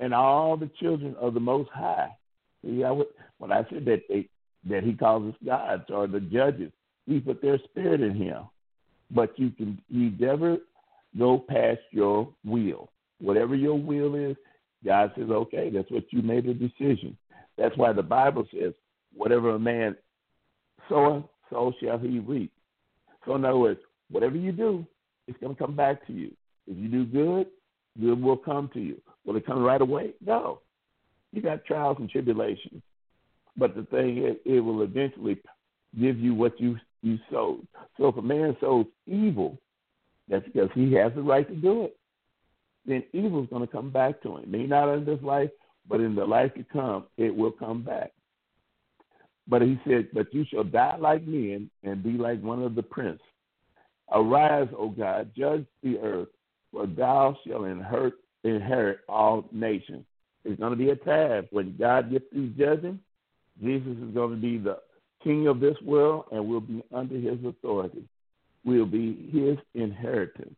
[SPEAKER 2] and all the children of the Most High. See, I would, when I said that they, that he calls us gods or the judges, he put their spirit in him. But you can you never go past your will. Whatever your will is, God says, okay, that's what you made a decision. That's why the Bible says, whatever a man soweth, so shall he reap. So in other words, whatever you do, it's going to come back to you. If you do good, good will come to you. Will it come right away? No. You got trials and tribulations. But the thing is, it will eventually give you what you you sowed. So if a man sows evil, that's because he has the right to do it. Then evil is going to come back to him. Maybe not in this life, but in the life to come, it will come back. But he said, But you shall die like men and be like one of the prince. Arise, O God, judge the earth, for thou shalt inherit, inherit all nations. It's going to be a time when God gets through judging. Jesus is going to be the king of this world and we'll be under his authority. We'll be his inheritance.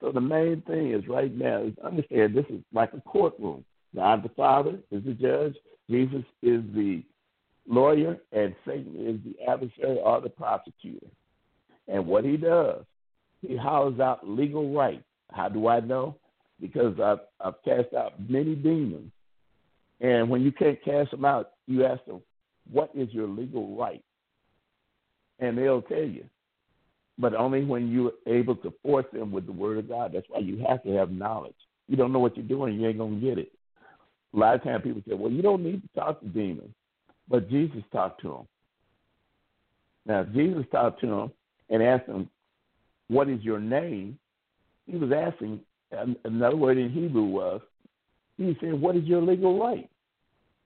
[SPEAKER 2] So the main thing is right now is understand this is like a courtroom. God the Father is the judge, Jesus is the lawyer, and Satan is the adversary or the prosecutor. And what he does, he hollers out legal rights. How do I know? Because I've, I've cast out many demons. And when you can't cast them out, you ask them, what is your legal right? And they'll tell you. But only when you're able to force them with the word of God. That's why you have to have knowledge. You don't know what you're doing, you ain't to get it. A lot of times people say, well, you don't need to talk to demons. But Jesus talked to them. Now, Jesus talked to them and asked them, what is your name? He was asking, another word in Hebrew was, he said, what is your legal right?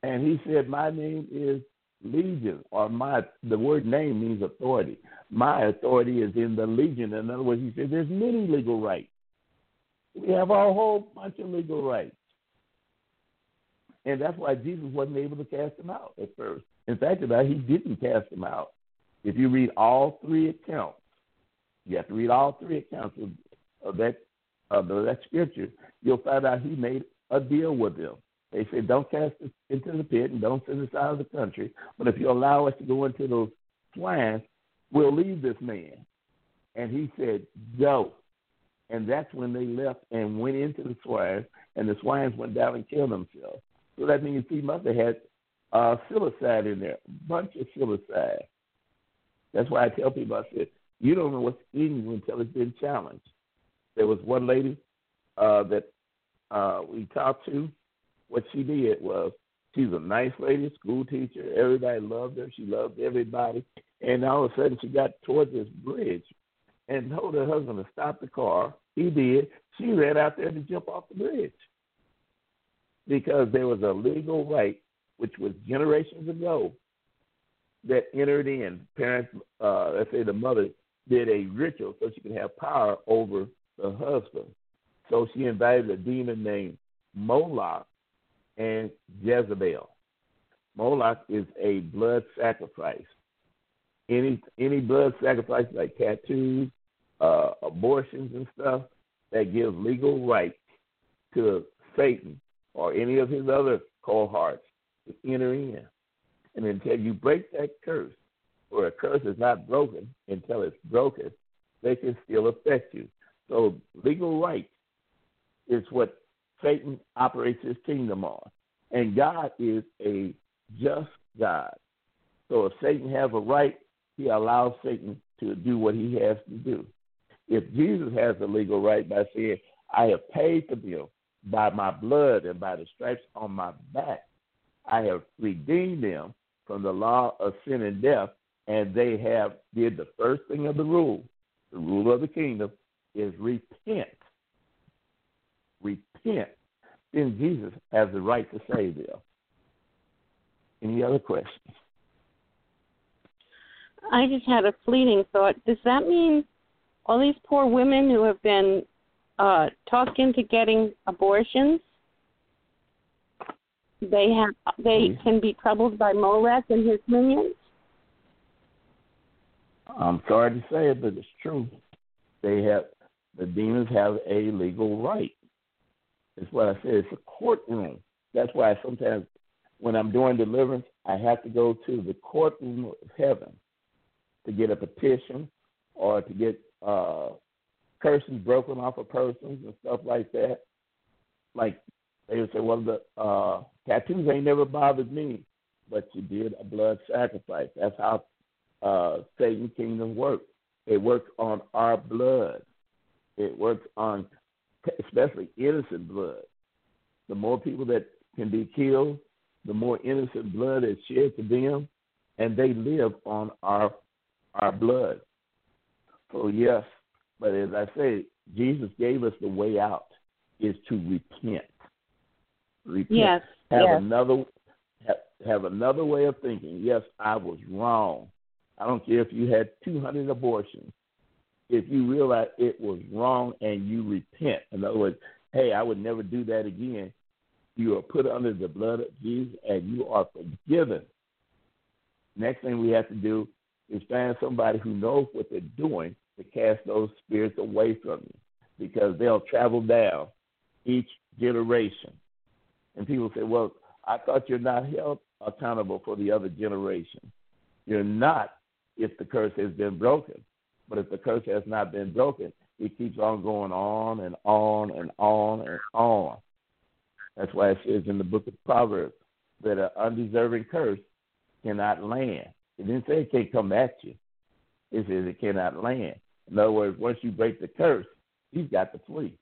[SPEAKER 2] And he said, my name is legion, or my the word name means authority. My authority is in the legion. In other words, he said there's many legal rights. We have a whole bunch of legal rights. And that's why Jesus wasn't able to cast them out at first. In fact, about he didn't cast them out. If you read all three accounts, you have to read all three accounts of, of that of that scripture, you'll find out he made a deal with them. They said, don't cast us into the pit and don't send us out of the country. But if you allow us to go into those swines, we'll leave this man. And he said, go. And that's when they left and went into the swines, and the swines went down and killed themselves. So that means must have had uh, in there, a bunch of psilocybe. That's why I tell people, I said, you don't know what's in you until it's been challenged. There was one lady uh, that uh, we talked to. What she did was she's a nice lady, school teacher. Everybody loved her. She loved everybody. And all of a sudden, she got towards this bridge and told her husband to stop the car. He did. She ran out there to jump off the bridge because there was a legal right, which was generations ago, that entered in. Parents, uh, let's say the mother, did a ritual so she could have power over the husband. So she invited a demon named Moloch and Jezebel. Moloch is a blood sacrifice. Any any blood sacrifice like tattoos, uh, abortions and stuff that gives legal right to Satan or any of his other cohorts to enter in. And until you break that curse, or a curse is not broken until it's broken, they can still affect you. So legal right is what Satan operates his kingdom on. And God is a just God. So if Satan has a right, he allows Satan to do what he has to do. If Jesus has the legal right by saying, I have paid the bill by my blood and by the stripes on my back, I have redeemed them from the law of sin and death, and they have did the first thing of the rule, the rule of the kingdom is repent. Repent. Then Jesus has the right to save them. Any other questions?
[SPEAKER 1] I just had a fleeting thought. Does that mean all these poor women who have been uh, talked into getting abortions, they have they mm-hmm. can be troubled by Molech and his minions?
[SPEAKER 2] I'm sorry to say it, but it's true. They have the demons have a legal right. That's what I said. It's a courtroom. That's why sometimes when I'm doing deliverance, I have to go to the courtroom of heaven to get a petition or to get uh, curses broken off of persons and stuff like that. Like they would say, well, the uh, tattoos ain't never bothered me, but you did a blood sacrifice. That's how uh, Satan kingdom works. It works on our blood. It works on especially innocent blood. The more people that can be killed, the more innocent blood is shed to them, and they live on our our blood. So yes, but as I say, Jesus gave us the way out is to repent. Repent.
[SPEAKER 1] Yes.
[SPEAKER 2] Have
[SPEAKER 1] yes.
[SPEAKER 2] another have, have another way of thinking. Yes, I was wrong. I don't care if you had 200 abortions. If you realize it was wrong and you repent, in other words, hey, I would never do that again, you are put under the blood of Jesus and you are forgiven. Next thing we have to do is find somebody who knows what they're doing to cast those spirits away from you because they'll travel down each generation. And people say, well, I thought you're not held accountable for the other generation. You're not if the curse has been broken. But if the curse has not been broken, it keeps on going on and on and on and on. That's why it says in the book of Proverbs that an undeserving curse cannot land. It didn't say it can't come at you. It says it cannot land. In other words, once you break the curse, you've got to flee.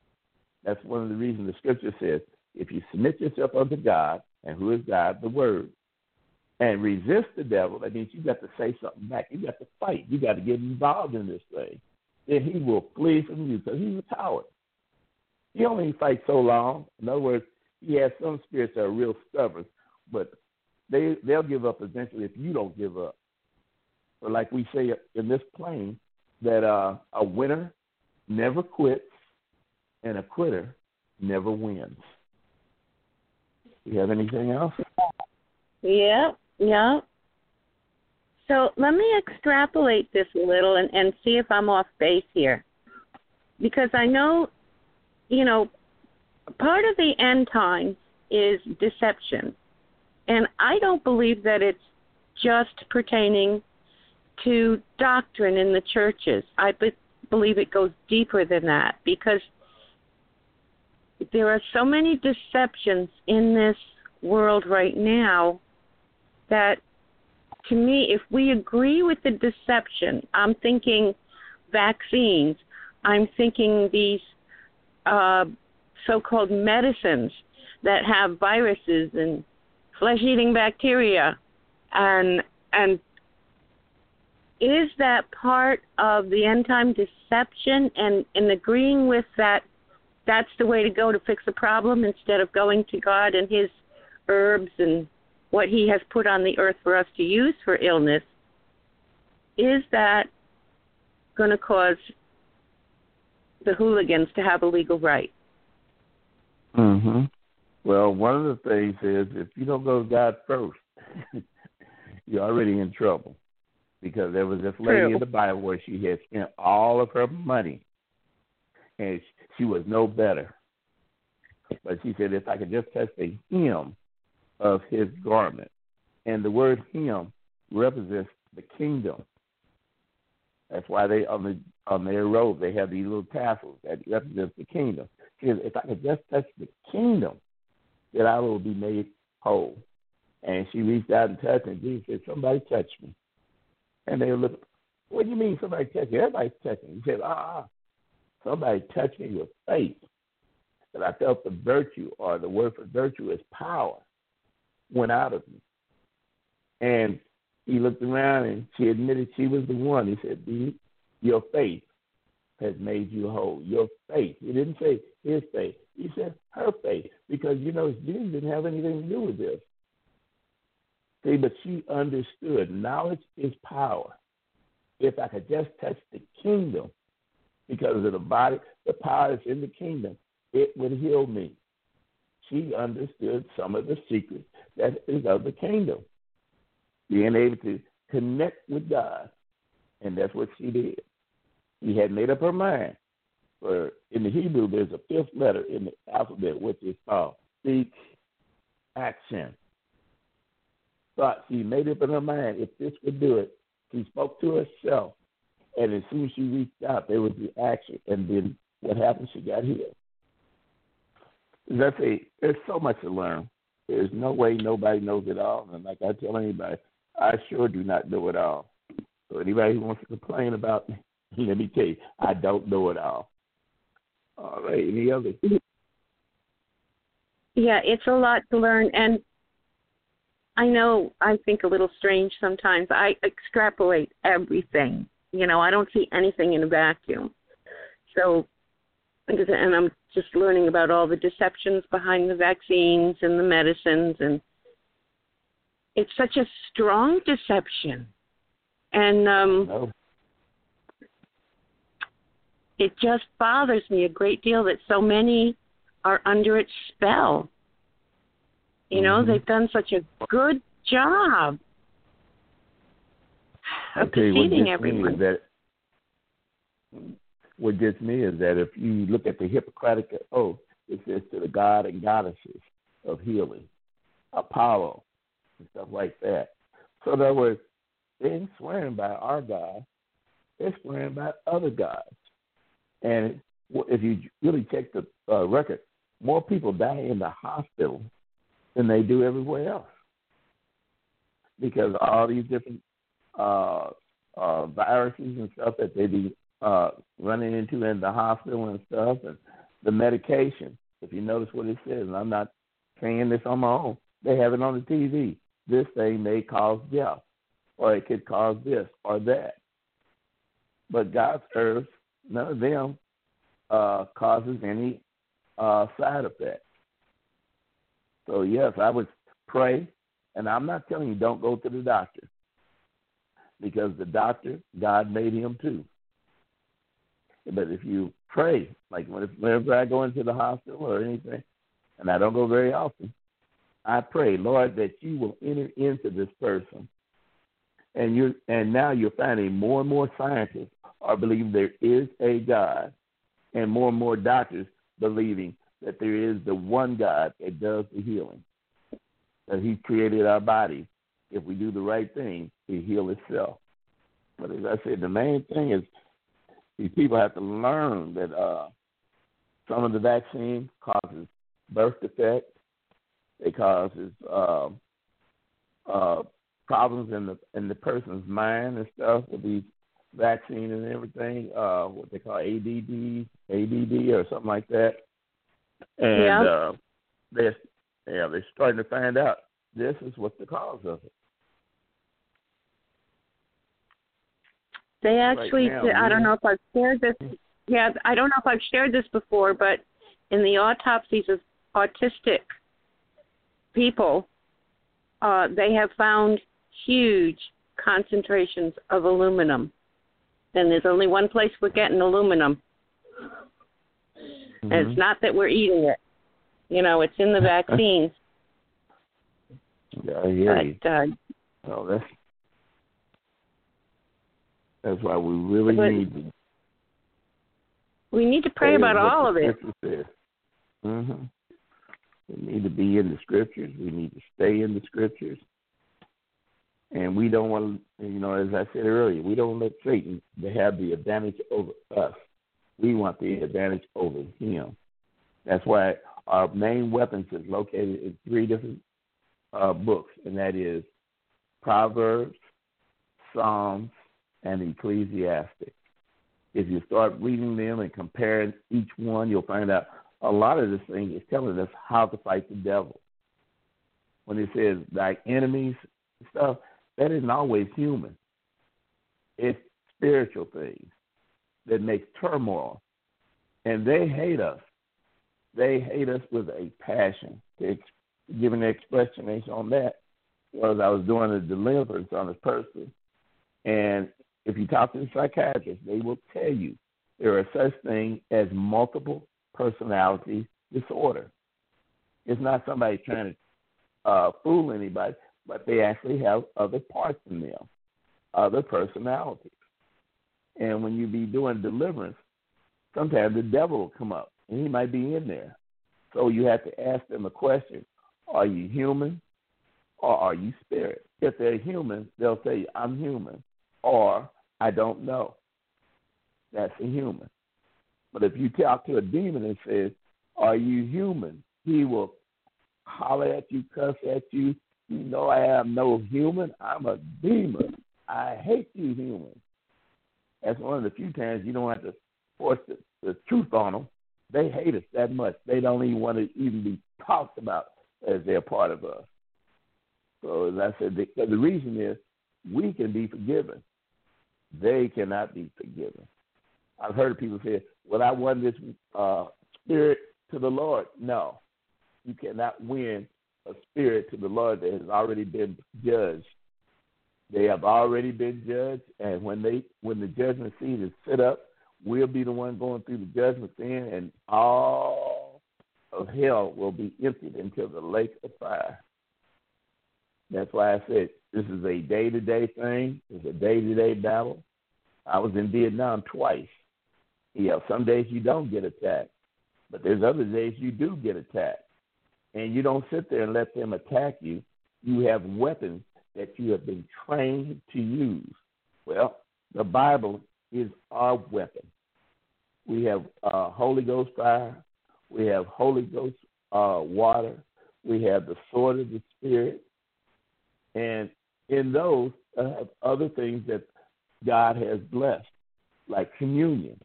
[SPEAKER 2] That's one of the reasons the scripture says, if you submit yourself unto God, and who is God? The Word, and resist the devil, that means you got to say something back. You got to fight. You got to get involved in this thing. Then he will flee from you because he's a coward. He only fights so long. In other words, he has some spirits that are real stubborn, but they they'll give up eventually if you don't give up. But like we say in this plane, that uh, a winner never quits and a quitter never wins. You have anything else?
[SPEAKER 1] Yeah, yeah. So let me extrapolate this a little and, and see if I'm off base here. Because I know you know, part of the end times is deception. And I don't believe that it's just pertaining to doctrine in the churches. I be- believe it goes deeper than that because there are so many deceptions in this world right now that to me if we agree with the deception i'm thinking vaccines i'm thinking these uh, so-called medicines that have viruses and flesh-eating bacteria and and is that part of the end time deception and and agreeing with that that's the way to go to fix the problem instead of going to God and his herbs and what he has put on the earth for us to use for illness is that going to cause the hooligans to have a legal right
[SPEAKER 2] mhm well one of the things is if you don't go to God first you're already in trouble because there was this lady
[SPEAKER 1] True.
[SPEAKER 2] in the Bible where she had spent all of her money and she was no better. But she said, if I could just touch the hem of his garment. And the word him represents the kingdom. That's why they on the on their robe they have these little tassels that represents the kingdom. Said, if I could just touch the kingdom, that I will be made whole. And she reached out and touched, and Jesus said, "Somebody touch me." And they looked, "What do you mean somebody touched you? Everybody's touching." He said, "Ah, somebody touched me with faith." I felt the virtue, or the word for virtue is power, went out of me. And he looked around, and she admitted she was the one. He said, "B, your faith has made you whole. Your faith." He didn't say his faith. He said her faith, because you know Jesus didn't have anything to do with this. See, but she understood knowledge is power. If I could just touch the kingdom, because of the body, the power that's in the kingdom, it would heal me. She understood some of the secrets that is of the kingdom. Being able to connect with God. And that's what she did. She had made up her mind. For in the Hebrew, there's a fifth letter in the alphabet, which is called speak action thought she made up in her mind if this would do it. She spoke to herself, and as soon as she reached out, there was the action, and then what happened? She got healed. That's a. There's so much to learn. There's no way nobody knows it all, and like I tell anybody, I sure do not know it all. So anybody who wants to complain about me, let me tell you, I don't know it all. All right. Any other?
[SPEAKER 1] Yeah, it's a lot to learn, and I know I think a little strange sometimes. I extrapolate everything. You know, I don't see anything in a vacuum. So, and I'm just learning about all the deceptions behind the vaccines and the medicines, and it's such a strong deception. And um,
[SPEAKER 2] no.
[SPEAKER 1] it just bothers me a great deal that so many are under its spell. You know,
[SPEAKER 2] mm-hmm.
[SPEAKER 1] they've done such a good job of
[SPEAKER 2] okay,
[SPEAKER 1] deceiving everyone.
[SPEAKER 2] That, what gets me is that if you look at the Hippocratic Oath, it says to the god and goddesses of healing, Apollo, and stuff like that. So in other words, they ain't swearing by our God, they're swearing by other gods. And if you really check the uh, record, more people die in the hospital than they do everywhere else. Because all these different uh, uh, viruses and stuff that they be uh, running into in the hospital and stuff, and the medication. If you notice what it says, and I'm not saying this on my own, they have it on the TV. This thing may cause death, or it could cause this or that. But God's herbs, none of them uh, causes any uh, side effects. So yes, I would pray, and I'm not telling you don't go to the doctor, because the doctor, God made him too. But if you pray, like whenever I go into the hospital or anything, and I don't go very often, I pray, Lord, that you will enter into this person, and you and now you're finding more and more scientists are believing there is a God, and more and more doctors believing that there is the one God that does the healing. That He created our body. If we do the right thing, it heal itself. But as I said, the main thing is these people have to learn that uh, some of the vaccine causes birth defects. It causes uh, uh, problems in the in the person's mind and stuff with these vaccine and everything. Uh, what they call ADD, ADD or something like that. And
[SPEAKER 1] yeah.
[SPEAKER 2] uh, they're yeah they're starting to find out this is what the cause of it.
[SPEAKER 1] They actually,
[SPEAKER 2] right now,
[SPEAKER 1] I don't know if I've shared this. Yeah, I don't know if I've shared this before, but in the autopsies of autistic people, uh, they have found huge concentrations of aluminum. And there's only one place we're getting aluminum.
[SPEAKER 2] Mm-hmm.
[SPEAKER 1] And it's not that we're eating it. You know, it's in the vaccines.
[SPEAKER 2] yeah, I hear
[SPEAKER 1] but, uh,
[SPEAKER 2] oh, that's that's why we really
[SPEAKER 1] but
[SPEAKER 2] need to
[SPEAKER 1] we need to pray about all of it.
[SPEAKER 2] Mm-hmm. We need to be in the scriptures. We need to stay in the scriptures. And we don't want to, you know, as I said earlier, we don't let Satan to have the advantage over us. We want the advantage over him. That's why our main weapons is located in three different uh, books, and that is Proverbs, Psalms, and Ecclesiastic. If you start reading them and comparing each one, you'll find out a lot of this thing is telling us how to fight the devil. When it says like enemies stuff, that isn't always human. It's spiritual things that make turmoil. And they hate us. They hate us with a passion. To give an explanation on that was I was doing a deliverance on this person, and if you talk to the psychiatrist, they will tell you there are such things as multiple personality disorder. It's not somebody trying to uh, fool anybody, but they actually have other parts in them, other personalities. And when you be doing deliverance, sometimes the devil will come up, and he might be in there. So you have to ask them a question: Are you human, or are you spirit? If they're human, they'll say, "I'm human," or "I don't know." That's a human. But if you talk to a demon and says, "Are you human?" he will holler at you, cuss at you. You know I am no human. I'm a demon. I hate you humans. That's one of the few times you don't have to force the, the truth on them. They hate us that much. They don't even want to even be talked about as they're part of us. So as I said, the, the reason is we can be forgiven. They cannot be forgiven. I've heard people say, "Well, I won this uh, spirit to the Lord." No, you cannot win a spirit to the Lord that has already been judged. They have already been judged, and when they when the judgment seat is set up, we'll be the one going through the judgment scene, and all of hell will be emptied into the lake of fire. That's why I said this is a day to day thing. It's a day to day battle. I was in Vietnam twice. Know, some days you don't get attacked, but there's other days you do get attacked. And you don't sit there and let them attack you. You have weapons that you have been trained to use. Well, the Bible is our weapon. We have uh, Holy Ghost fire. We have Holy Ghost uh, water. We have the sword of the Spirit. And in those, uh, other things that God has blessed, like communion.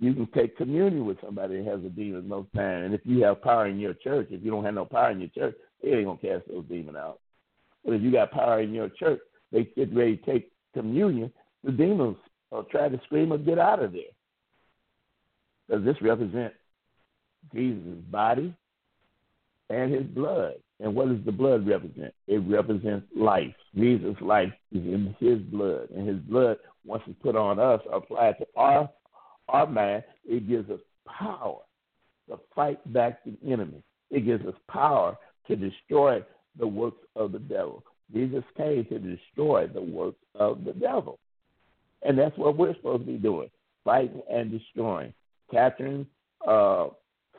[SPEAKER 2] You can take communion with somebody that has a demon most time. And if you have power in your church, if you don't have no power in your church, they ain't gonna cast those demons out. But if you got power in your church, they get ready to take communion, the demons will try to scream or get out of there. Because this represents Jesus' body and his blood. And what does the blood represent? It represents life. Jesus' life is in his blood. And his blood, once it's put on us, applied to our our mind, it gives us power to fight back the enemy. It gives us power to destroy the works of the devil. Jesus came to destroy the works of the devil. And that's what we're supposed to be doing fighting and destroying, capturing uh,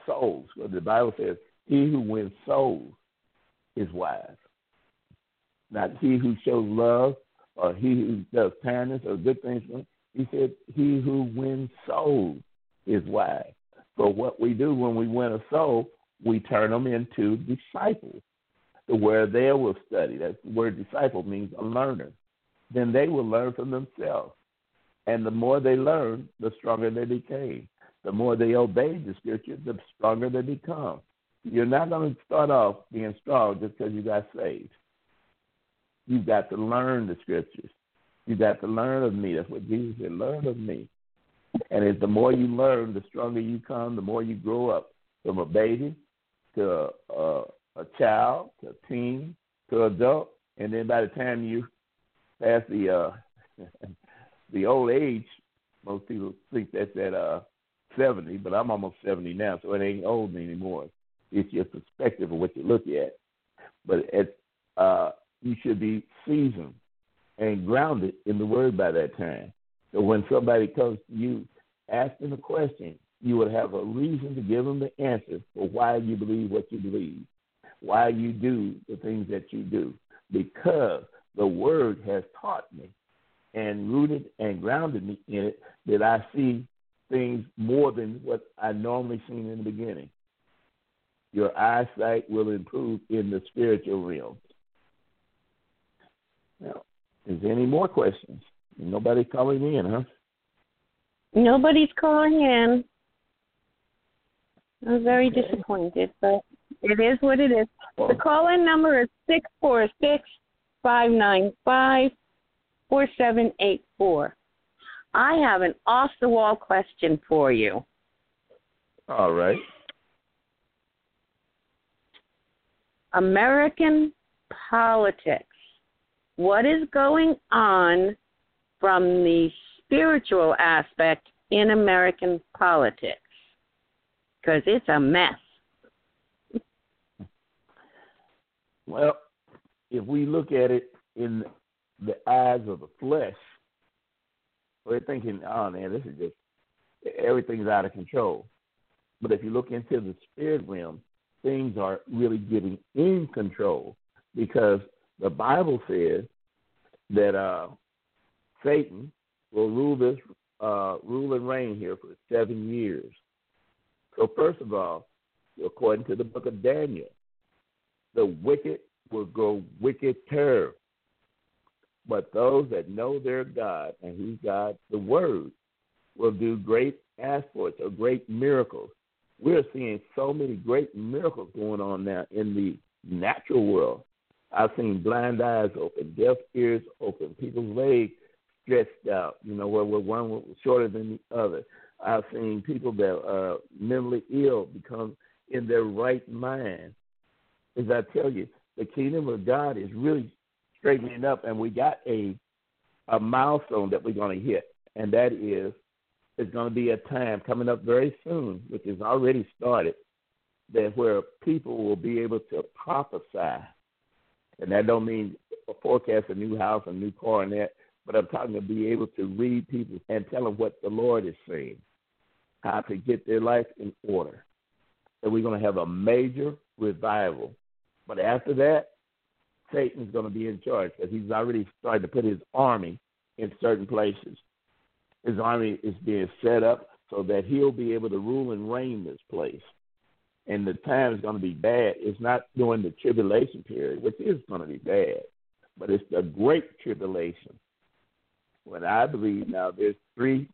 [SPEAKER 2] souls. The Bible says, "He who wins souls is wise." Not he who shows love or he who does kindness or good things. He said, "He who wins souls is wise." So what we do when we win a soul, we turn them into disciples, where they will study. That word disciple means a learner. Then they will learn from themselves. And the more they learn, the stronger they became. The more they obey the scripture, the stronger they become. You're not going to start off being strong just because you got saved. You've got to learn the scriptures. You've got to learn of me. That's what Jesus said learn of me. And it's the more you learn, the stronger you come, the more you grow up from a baby to a, a, child to a teen to adult. And then by the time you pass the uh, the old age, most people think that's at uh, 70, but I'm almost 70 now, so it ain't old anymore. It's your perspective of what you look at. But at, uh, you should be seasoned and grounded in the Word by that time. So when somebody comes to you asking a question, you would have a reason to give them the answer for why you believe what you believe, why you do the things that you do, because the Word has taught me and rooted and grounded me in it that I see things more than what I normally seen in the beginning. Your eyesight will improve in the spiritual realm. Now, is there any more questions? Nobody calling in, huh?
[SPEAKER 1] Nobody's calling in. I'm very okay. disappointed, but it is what it is. Well, the call in number is six four six five nine five four seven eight four. I have an off the wall question for you.
[SPEAKER 2] All right.
[SPEAKER 1] American politics. What is going on from the spiritual aspect in American politics? Because it's a mess.
[SPEAKER 2] Well, if we look at it in the eyes of the flesh, we're thinking, oh man, this is just everything's out of control. But if you look into the spirit realm, things are really getting in control because the Bible says that uh, Satan will rule this uh, rule and reign here for seven years. So first of all, according to the book of Daniel, the wicked will go wicked terror but those that know their God and who God, the Word, will do great exploits or great miracles. We're seeing so many great miracles going on now in the natural world. I've seen blind eyes open, deaf ears open, people's legs stretched out, you know, where one was shorter than the other. I've seen people that are mentally ill become in their right mind. As I tell you, the kingdom of God is really straightening up, and we got a a milestone that we're going to hit, and that is it's going to be a time coming up very soon, which has already started, that where people will be able to prophesy, and that don't mean forecast a new house, a new car, and that, but I'm talking to be able to read people and tell them what the Lord is saying, how to get their life in order. And we're going to have a major revival. But after that, Satan's going to be in charge because he's already started to put his army in certain places. His army is being set up so that he'll be able to rule and reign this place. And the time is going to be bad. It's not during the tribulation period, which is going to be bad, but it's the great tribulation. When I believe now, there's three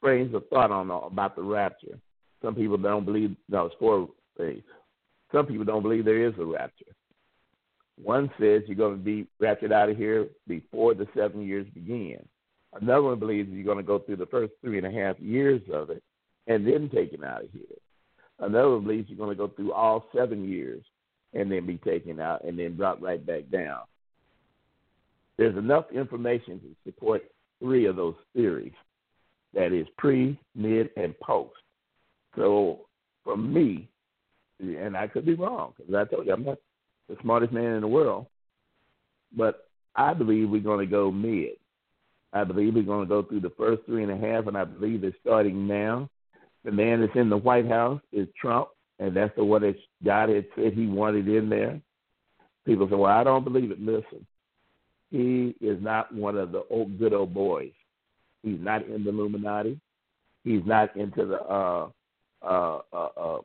[SPEAKER 2] frames of thought on about the rapture. Some people don't believe. No, it's four things. Some people don't believe there is a rapture. One says you're going to be raptured out of here before the seven years begin. Another one believes you're going to go through the first three and a half years of it and then taken out of here. Another one believes you're going to go through all seven years and then be taken out and then drop right back down. There's enough information to support three of those theories that is pre, mid, and post. So for me, and I could be wrong because I told you I'm not the smartest man in the world. But I believe we're going to go mid. I believe we're going to go through the first three and a half, and I believe it's starting now. The man that's in the White House is Trump, and that's the one that God had said He wanted in there. People say, "Well, I don't believe it." Listen, he is not one of the old good old boys. He's not in the Illuminati. He's not into the uh, uh, uh, uh,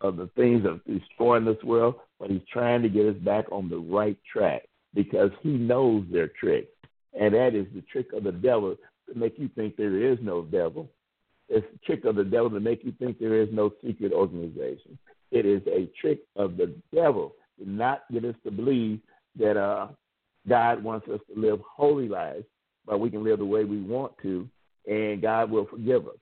[SPEAKER 2] of the things of destroying this world, but he's trying to get us back on the right track because he knows their trick, and that is the trick of the devil to make you think there is no devil. It's the trick of the devil to make you think there is no secret organization. It is a trick of the devil to not get us to believe that uh, God wants us to live holy lives, but we can live the way we want to, and God will forgive us.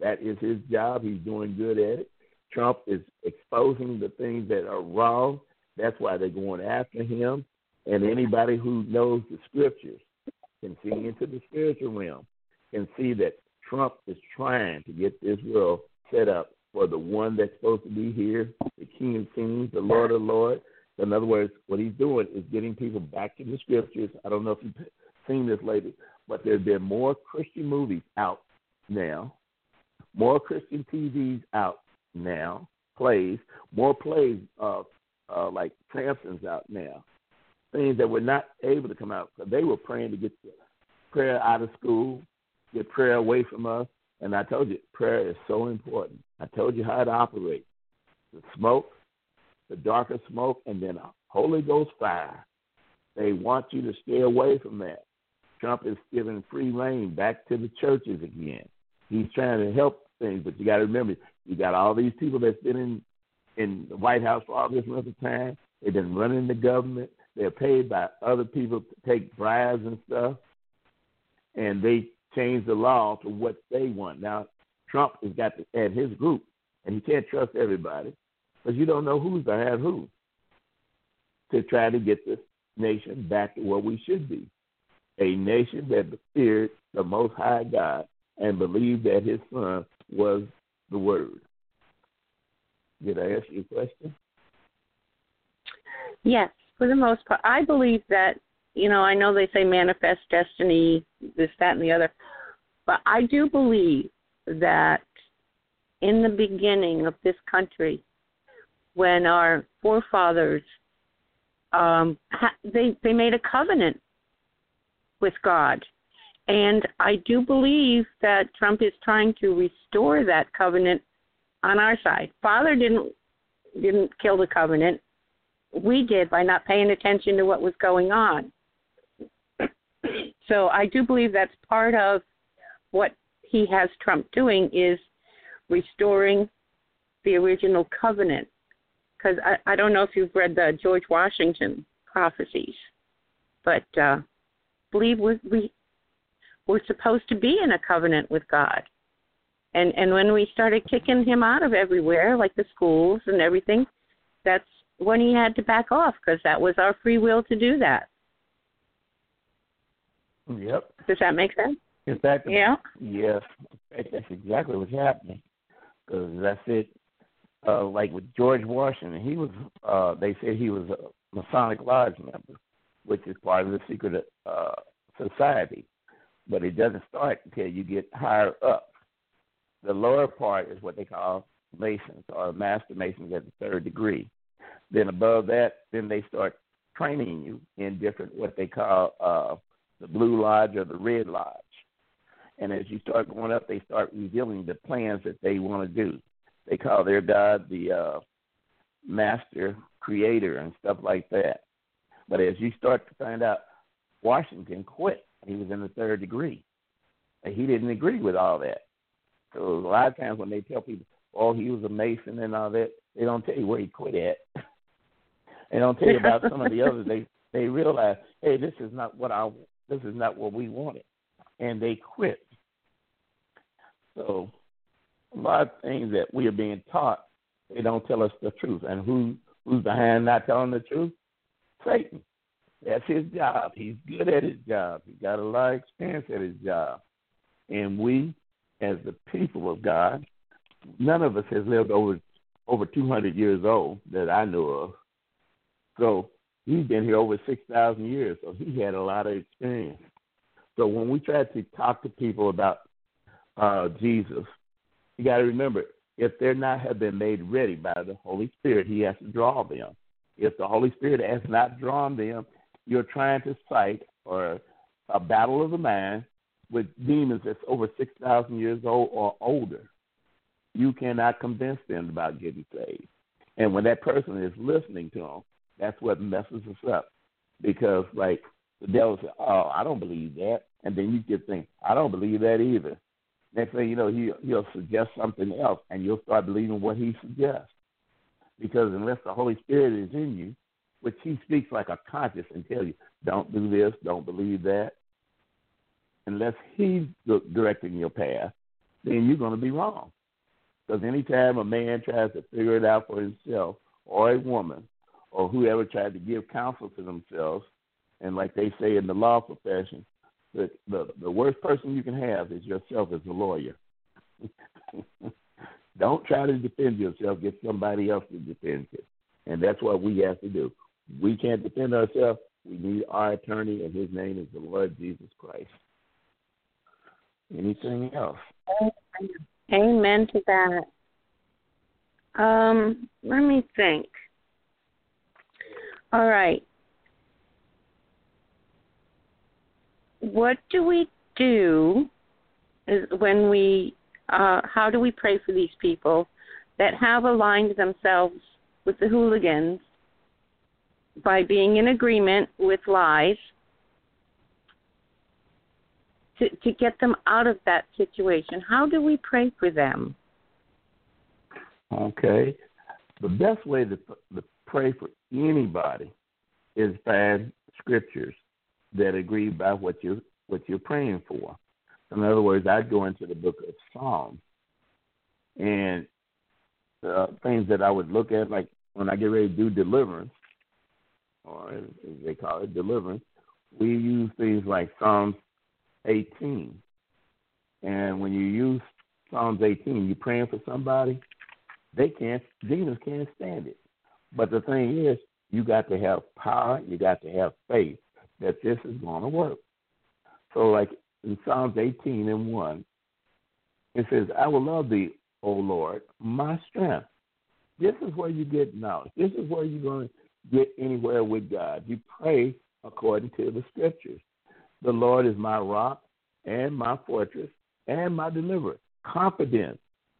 [SPEAKER 2] That is his job. He's doing good at it. Trump is exposing the things that are wrong. That's why they're going after him. And anybody who knows the scriptures can see into the spiritual realm, can see that Trump is trying to get this world set up for the one that's supposed to be here, the King of Kings, the Lord of Lords. In other words, what he's doing is getting people back to the scriptures. I don't know if you've seen this lately, but there's been more Christian movies out now, more Christian TVs out now, plays, more plays uh, uh, like Samson's out now. Things that were not able to come out because they were praying to get prayer out of school, get prayer away from us. And I told you, prayer is so important. I told you how it operates. The smoke, the darker smoke, and then a Holy Ghost fire. They want you to stay away from that. Trump is giving free reign back to the churches again. He's trying to help things, but you got to remember, you got all these people that's been in in the White House for all this length of time. They've been running the government. They're paid by other people to take bribes and stuff, and they change the law to what they want. Now, Trump has got to add his group, and he can't trust everybody because you don't know who's going to have who to try to get this nation back to where we should be. A nation that feared the Most High God and believed that his son was the Word. Did I ask you a question?
[SPEAKER 1] Yes, for the most part. I believe that, you know, I know they say manifest destiny, this, that, and the other, but I do believe that in the beginning of this country, when our forefathers um, they they made a covenant with God, and I do believe that Trump is trying to restore that covenant on our side. Father didn't didn't kill the covenant. We did by not paying attention to what was going on. so I do believe that's part of what he has Trump doing is restoring the original covenant because I, I don't know if you've read the George Washington prophecies, but uh, believe we, we we're supposed to be in a covenant with God. And and when we started kicking him out of everywhere, like the schools and everything, that's when he had to back off because that was our free will to do that.
[SPEAKER 2] Yep.
[SPEAKER 1] Does that make sense?
[SPEAKER 2] Exactly.
[SPEAKER 1] Yeah.
[SPEAKER 2] Yes. That's exactly what's happening. Because that's it uh, like with George Washington, he was. Uh, they said he was a Masonic Lodge member, which is part of the secret uh, society. But it doesn't start until you get higher up. The lower part is what they call Masons or Master Masons at the third degree. Then above that, then they start training you in different what they call uh, the Blue Lodge or the Red Lodge. And as you start going up, they start revealing the plans that they want to do they call their God the uh, master creator and stuff like that. But as you start to find out, Washington quit. He was in the third degree. And he didn't agree with all that. So a lot of times when they tell people, oh, he was a Mason and all that, they don't tell you where he quit at. they don't tell you about some of the others. They they realize, hey, this is not what I this is not what we wanted, and they quit. So a lot of things that we are being taught, they don't tell us the truth. And who who's behind not telling the truth? Satan. That's his job. He's good at his job. He got a lot of experience at his job. And we, as the people of God, none of us has lived over over 200 years old that I know of. So he's been here over 6,000 years, so he had a lot of experience. So when we try to talk to people about uh, Jesus, you got to remember, if they're not have been made ready by the Holy Spirit, He has to draw them. If the Holy Spirit has not drawn them, you're trying to fight or a battle of the mind with demons that's over six thousand years old or older. You cannot convince them about getting saved. And when that person is listening to them, that's what messes us up. Because like the devil says, "Oh, I don't believe that," and then you get think, "I don't believe that either." Next thing you know, he he'll suggest something else, and you'll start believing what he suggests. Because unless the Holy Spirit is in you, which he speaks like a conscience and tell you, "Don't do this, don't believe that," unless he's directing your path, then you're going to be wrong. Because anytime a man tries to figure it out for himself, or a woman, or whoever tried to give counsel to themselves, and like they say in the law profession, the the, the worst person you can have is yourself as a lawyer. Don't try to defend yourself. Get somebody else to defend you, and that's what we have to do. We can't defend ourselves. We need our attorney, and his name is the Lord Jesus Christ. Anything else?
[SPEAKER 1] Amen to that. Um, let me think. All right. What do we do is when we uh, how do we pray for these people that have aligned themselves with the hooligans by being in agreement with lies to, to get them out of that situation? How do we pray for them?
[SPEAKER 2] Okay. The best way to, to pray for anybody is find scriptures that agree by what you what you're praying for. In other words, I'd go into the book of Psalms and uh, things that I would look at, like when I get ready to do deliverance, or as they call it, deliverance, we use things like Psalms 18. And when you use Psalms 18, you're praying for somebody, they can't, demons can't stand it. But the thing is, you got to have power, you got to have faith that this is going to work. So, like in Psalms 18 and 1, it says, I will love thee, O Lord, my strength. This is where you get knowledge. This is where you're going to get anywhere with God. You pray according to the scriptures. The Lord is my rock and my fortress and my deliverer. Confident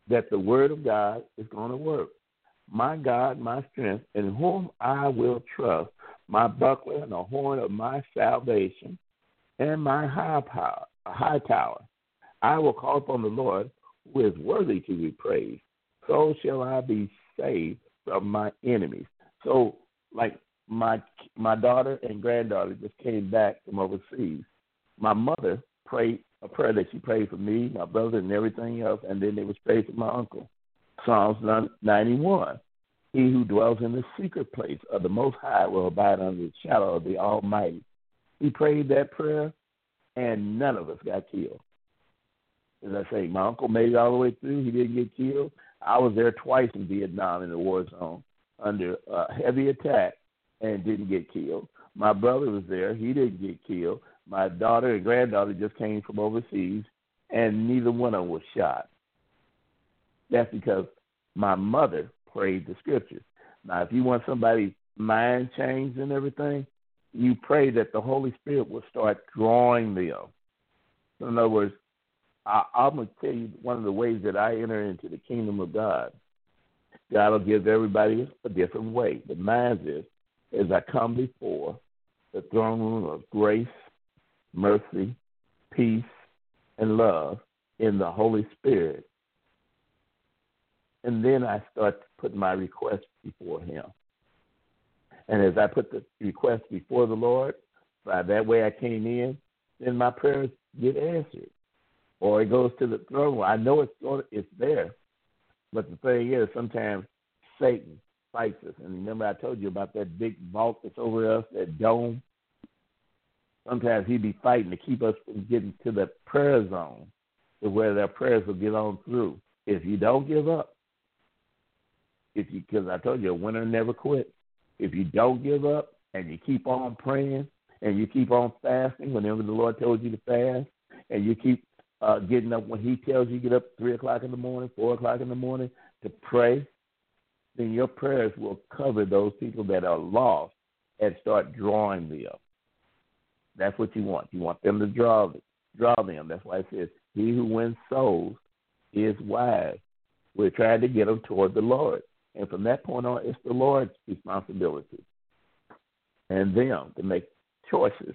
[SPEAKER 2] that the word of God is going to work. My God, my strength, in whom I will trust, my buckler and the horn of my salvation, and my high power, high tower. I will call upon the Lord, who is worthy to be praised. So shall I be saved from my enemies. So, like my my daughter and granddaughter just came back from overseas. My mother prayed a prayer that she prayed for me, my brother, and everything else, and then it was prayed for my uncle. Psalms 91. He who dwells in the secret place of the Most High will abide under the shadow of the Almighty. He prayed that prayer, and none of us got killed. As I say, my uncle made it all the way through. He didn't get killed. I was there twice in Vietnam in the war zone under a heavy attack and didn't get killed. My brother was there. He didn't get killed. My daughter and granddaughter just came from overseas, and neither one of them was shot. That's because my mother prayed the scriptures. Now, if you want somebody's mind changed and everything, you pray that the Holy Spirit will start drawing them. So in other words, I, I'm going to tell you one of the ways that I enter into the kingdom of God. God will give everybody a different way. But mine is, as I come before the throne room of grace, mercy, peace, and love in the Holy Spirit, and then I start to put my request before Him. And as I put the request before the Lord, by that way I came in, then my prayers get answered. Or it goes to the throne. Room. I know it's going, it's there, but the thing is, sometimes Satan fights us. And remember, I told you about that big vault that's over us, that dome. Sometimes he'd be fighting to keep us from getting to the prayer zone, to where their prayers will get on through. If you don't give up, if you because I told you a winner never quits. If you don't give up and you keep on praying and you keep on fasting whenever the Lord tells you to fast, and you keep uh, getting up when He tells you get up three o'clock in the morning, four o'clock in the morning, to pray, then your prayers will cover those people that are lost and start drawing them. That's what you want. You want them to draw draw them. That's why it says, "He who wins souls is wise." We're trying to get them toward the Lord, and from that point on, it's the Lord's responsibility and them to make choices.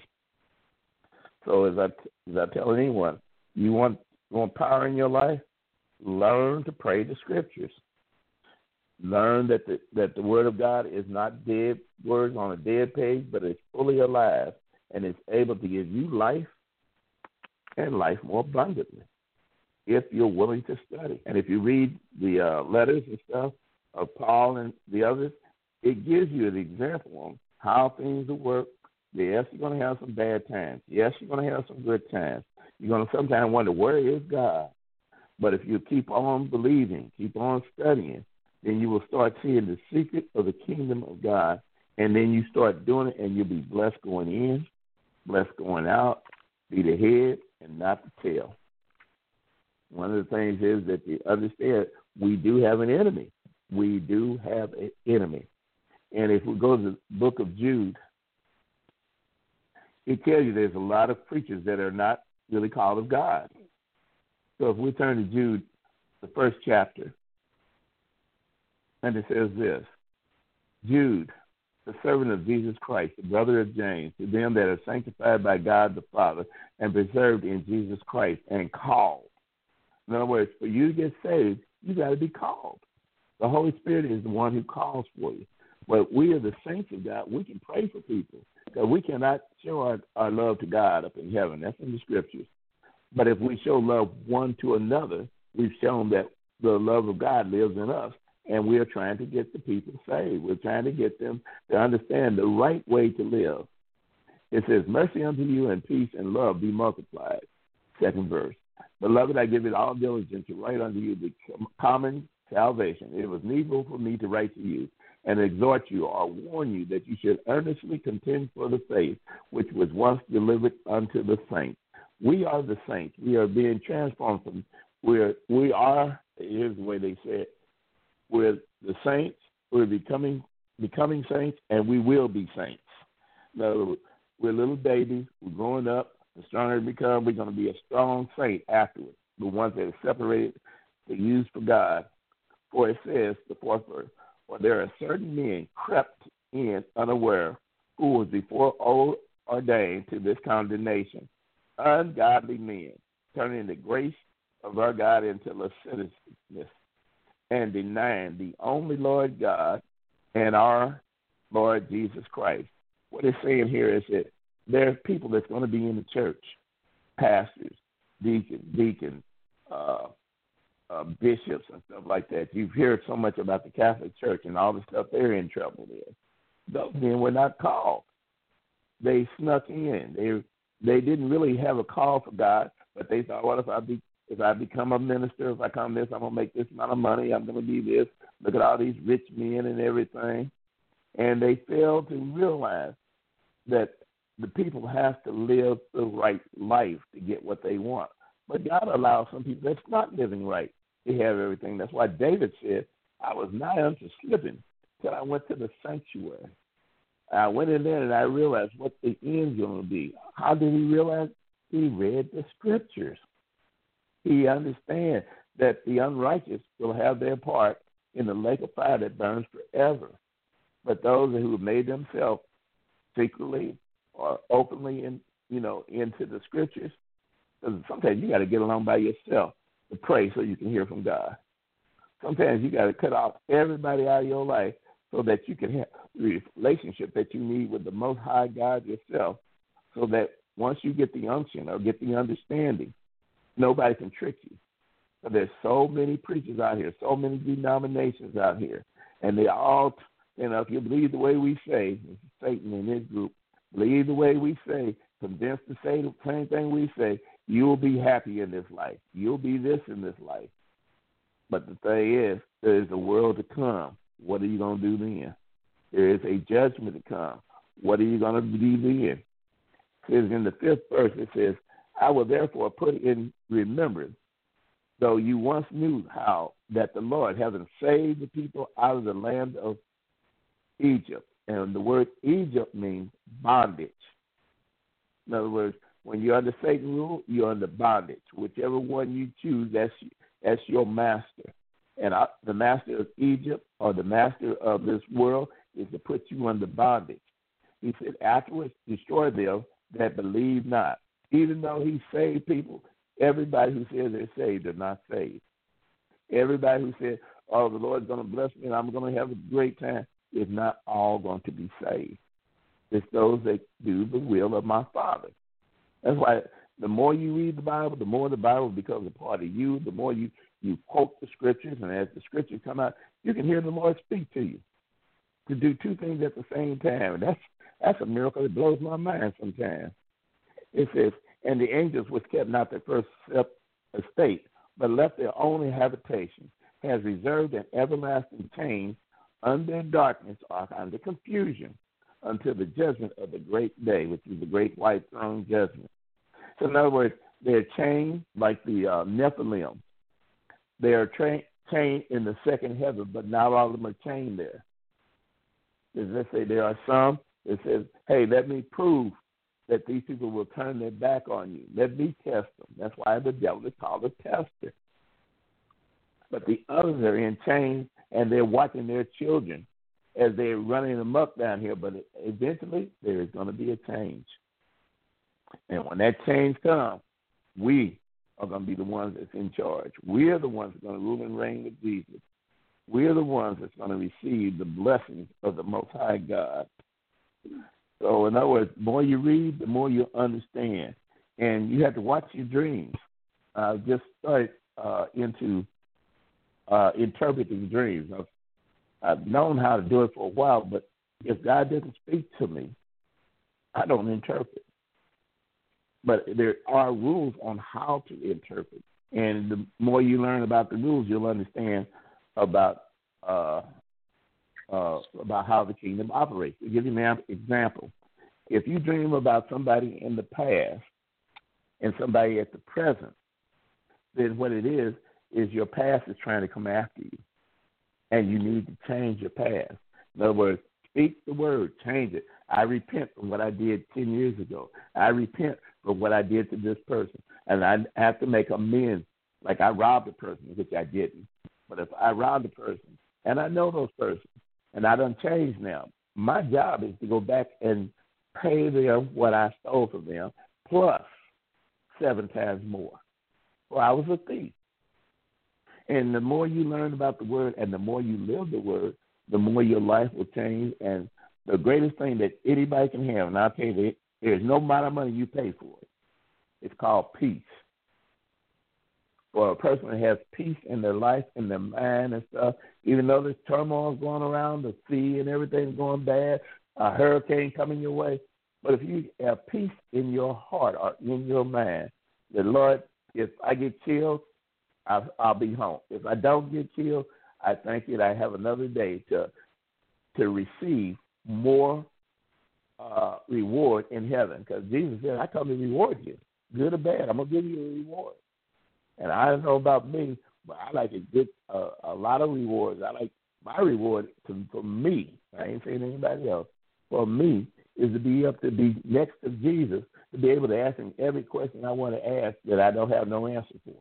[SPEAKER 2] So, as I as I tell anyone, you want you want power in your life, learn to pray the scriptures. Learn that the that the word of God is not dead words on a dead page, but it's fully alive and it's able to give you life and life more abundantly if you're willing to study. And if you read the uh, letters and stuff of Paul and the others, it gives you an example on how things will work. Yes, you're going to have some bad times. Yes, you're going to have some good times. You're going to sometimes wonder, where is God? But if you keep on believing, keep on studying, then you will start seeing the secret of the kingdom of God. And then you start doing it, and you'll be blessed going in, blessed going out, be the head and not the tail. One of the things is that you understand we do have an enemy. We do have an enemy. And if we go to the book of Jude, it tells you there's a lot of preachers that are not really called of God. So if we turn to Jude, the first chapter, and it says this Jude, the servant of Jesus Christ, the brother of James, to them that are sanctified by God the Father and preserved in Jesus Christ and called. In other words, for you to get saved, you got to be called. The Holy Spirit is the one who calls for you. But we are the saints of God. We can pray for people because we cannot show our, our love to God up in heaven. That's in the scriptures. But if we show love one to another, we've shown that the love of God lives in us, and we are trying to get the people saved. We're trying to get them to understand the right way to live. It says, Mercy unto you and peace and love be multiplied. Second verse. Beloved, I give it all diligence to write unto you the common salvation. It was needful for me to write to you and exhort you or warn you that you should earnestly contend for the faith which was once delivered unto the saints. We are the saints. We are being transformed from we're we are here's the way they say it. We're the saints, we're becoming becoming saints and we will be saints. No, we're little babies, we're growing up, the stronger we become, we're gonna be a strong saint afterwards. The ones that are separated to use for God. For it says, the fourth verse, for there are certain men crept in unaware, who was before old ordained to this condemnation, ungodly men, turning the grace of our God into lasciviousness and denying the only Lord God and our Lord Jesus Christ. What it's saying here is that there's people that's going to be in the church, pastors, deacons, deacons, uh, uh, bishops and stuff like that. You've heard so much about the Catholic Church and all the stuff they're in trouble with. Those men were not called. They snuck in. They they didn't really have a call for God, but they thought, what if I be if I become a minister, if I come this, I'm gonna make this amount of money. I'm gonna be this. Look at all these rich men and everything, and they fail to realize that the people have to live the right life to get what they want. But God allows some people that's not living right to have everything. That's why David said, I was nigh unto slipping till I went to the sanctuary. I went in there and I realized what the end's going to be. How did he realize? He read the scriptures. He understands that the unrighteous will have their part in the lake of fire that burns forever. But those who have made themselves secretly or openly in you know into the scriptures, because sometimes you got to get along by yourself to pray so you can hear from God. Sometimes you got to cut off everybody out of your life so that you can have the relationship that you need with the Most High God yourself, so that once you get the unction or get the understanding, nobody can trick you. There's so many preachers out here, so many denominations out here, and they all, you know, if you believe the way we say, Satan and his group, believe the way we say, convinced to say the same thing we say, You'll be happy in this life. You'll be this in this life. But the thing is, there is a world to come. What are you going to do then? There is a judgment to come. What are you going to do then? It says in the fifth verse, it says, I will therefore put in remembrance though you once knew how that the Lord, having saved the people out of the land of Egypt, and the word Egypt means bondage. In other words, when you're under Satan rule, you're under bondage. Whichever one you choose, that's that's your master. And I, the master of Egypt or the master of this world is to put you under bondage. He said, afterwards, destroy them that believe not. Even though he saved people, everybody who says they're saved are not saved. Everybody who says, oh, the Lord's going to bless me and I'm going to have a great time, is not all going to be saved. It's those that do the will of my Father. That's why the more you read the Bible, the more the Bible becomes a part of you. The more you you quote the scriptures, and as the scriptures come out, you can hear the Lord speak to you to do two things at the same time. And that's that's a miracle that blows my mind sometimes. It says, and the angels which kept not their first estate, but left their only habitation, has reserved an everlasting chain under darkness or under confusion until the judgment of the great day, which is the great white throne judgment. So, in other words, they're chained like the uh, Nephilim. They are tra- chained in the second heaven, but not all of them are chained there. Let's say there are some that says, "Hey, let me prove that these people will turn their back on you. Let me test them." That's why the devil is called a tester. But the others are in chains and they're watching their children as they're running them up down here. But eventually, there is going to be a change. And when that change comes, we are going to be the ones that's in charge. We're the ones that are going to rule and reign with Jesus. We're the ones that's going to receive the blessings of the Most High God. So, in other words, the more you read, the more you understand. And you have to watch your dreams. Uh, just start uh, into uh, interpreting dreams. I've, I've known how to do it for a while, but if God doesn't speak to me, I don't interpret. But there are rules on how to interpret, and the more you learn about the rules, you'll understand about uh, uh, about how the kingdom operates. To give you an example, if you dream about somebody in the past and somebody at the present, then what it is is your past is trying to come after you, and you need to change your past. In other words, speak the word, change it. I repent from what I did 10 years ago. I repent for what I did to this person. And I have to make amends. Like I robbed a person, which I didn't. But if I robbed a person, and I know those persons, and I don't change now, my job is to go back and pay them what I stole from them, plus seven times more. Well, I was a thief. And the more you learn about the word and the more you live the word, the more your life will change. And the greatest thing that anybody can have, and I'll tell you, there's no amount of money you pay for it. It's called peace. For a person that has peace in their life, in their mind and stuff, even though there's turmoil going around, the sea and everything's going bad, a hurricane coming your way. But if you have peace in your heart or in your mind, the Lord, if I get chilled, I'll, I'll be home. If I don't get killed, I thank you that I have another day to to receive more uh, reward in heaven. Because Jesus said, "I come to reward you, good or bad. I'm gonna give you a reward." And I don't know about me, but I like to get a, lot of rewards. I like my reward to, for me. I ain't saying anybody else. For me, is to be up to be next to Jesus, to be able to ask him every question I want to ask that I don't have no answer for.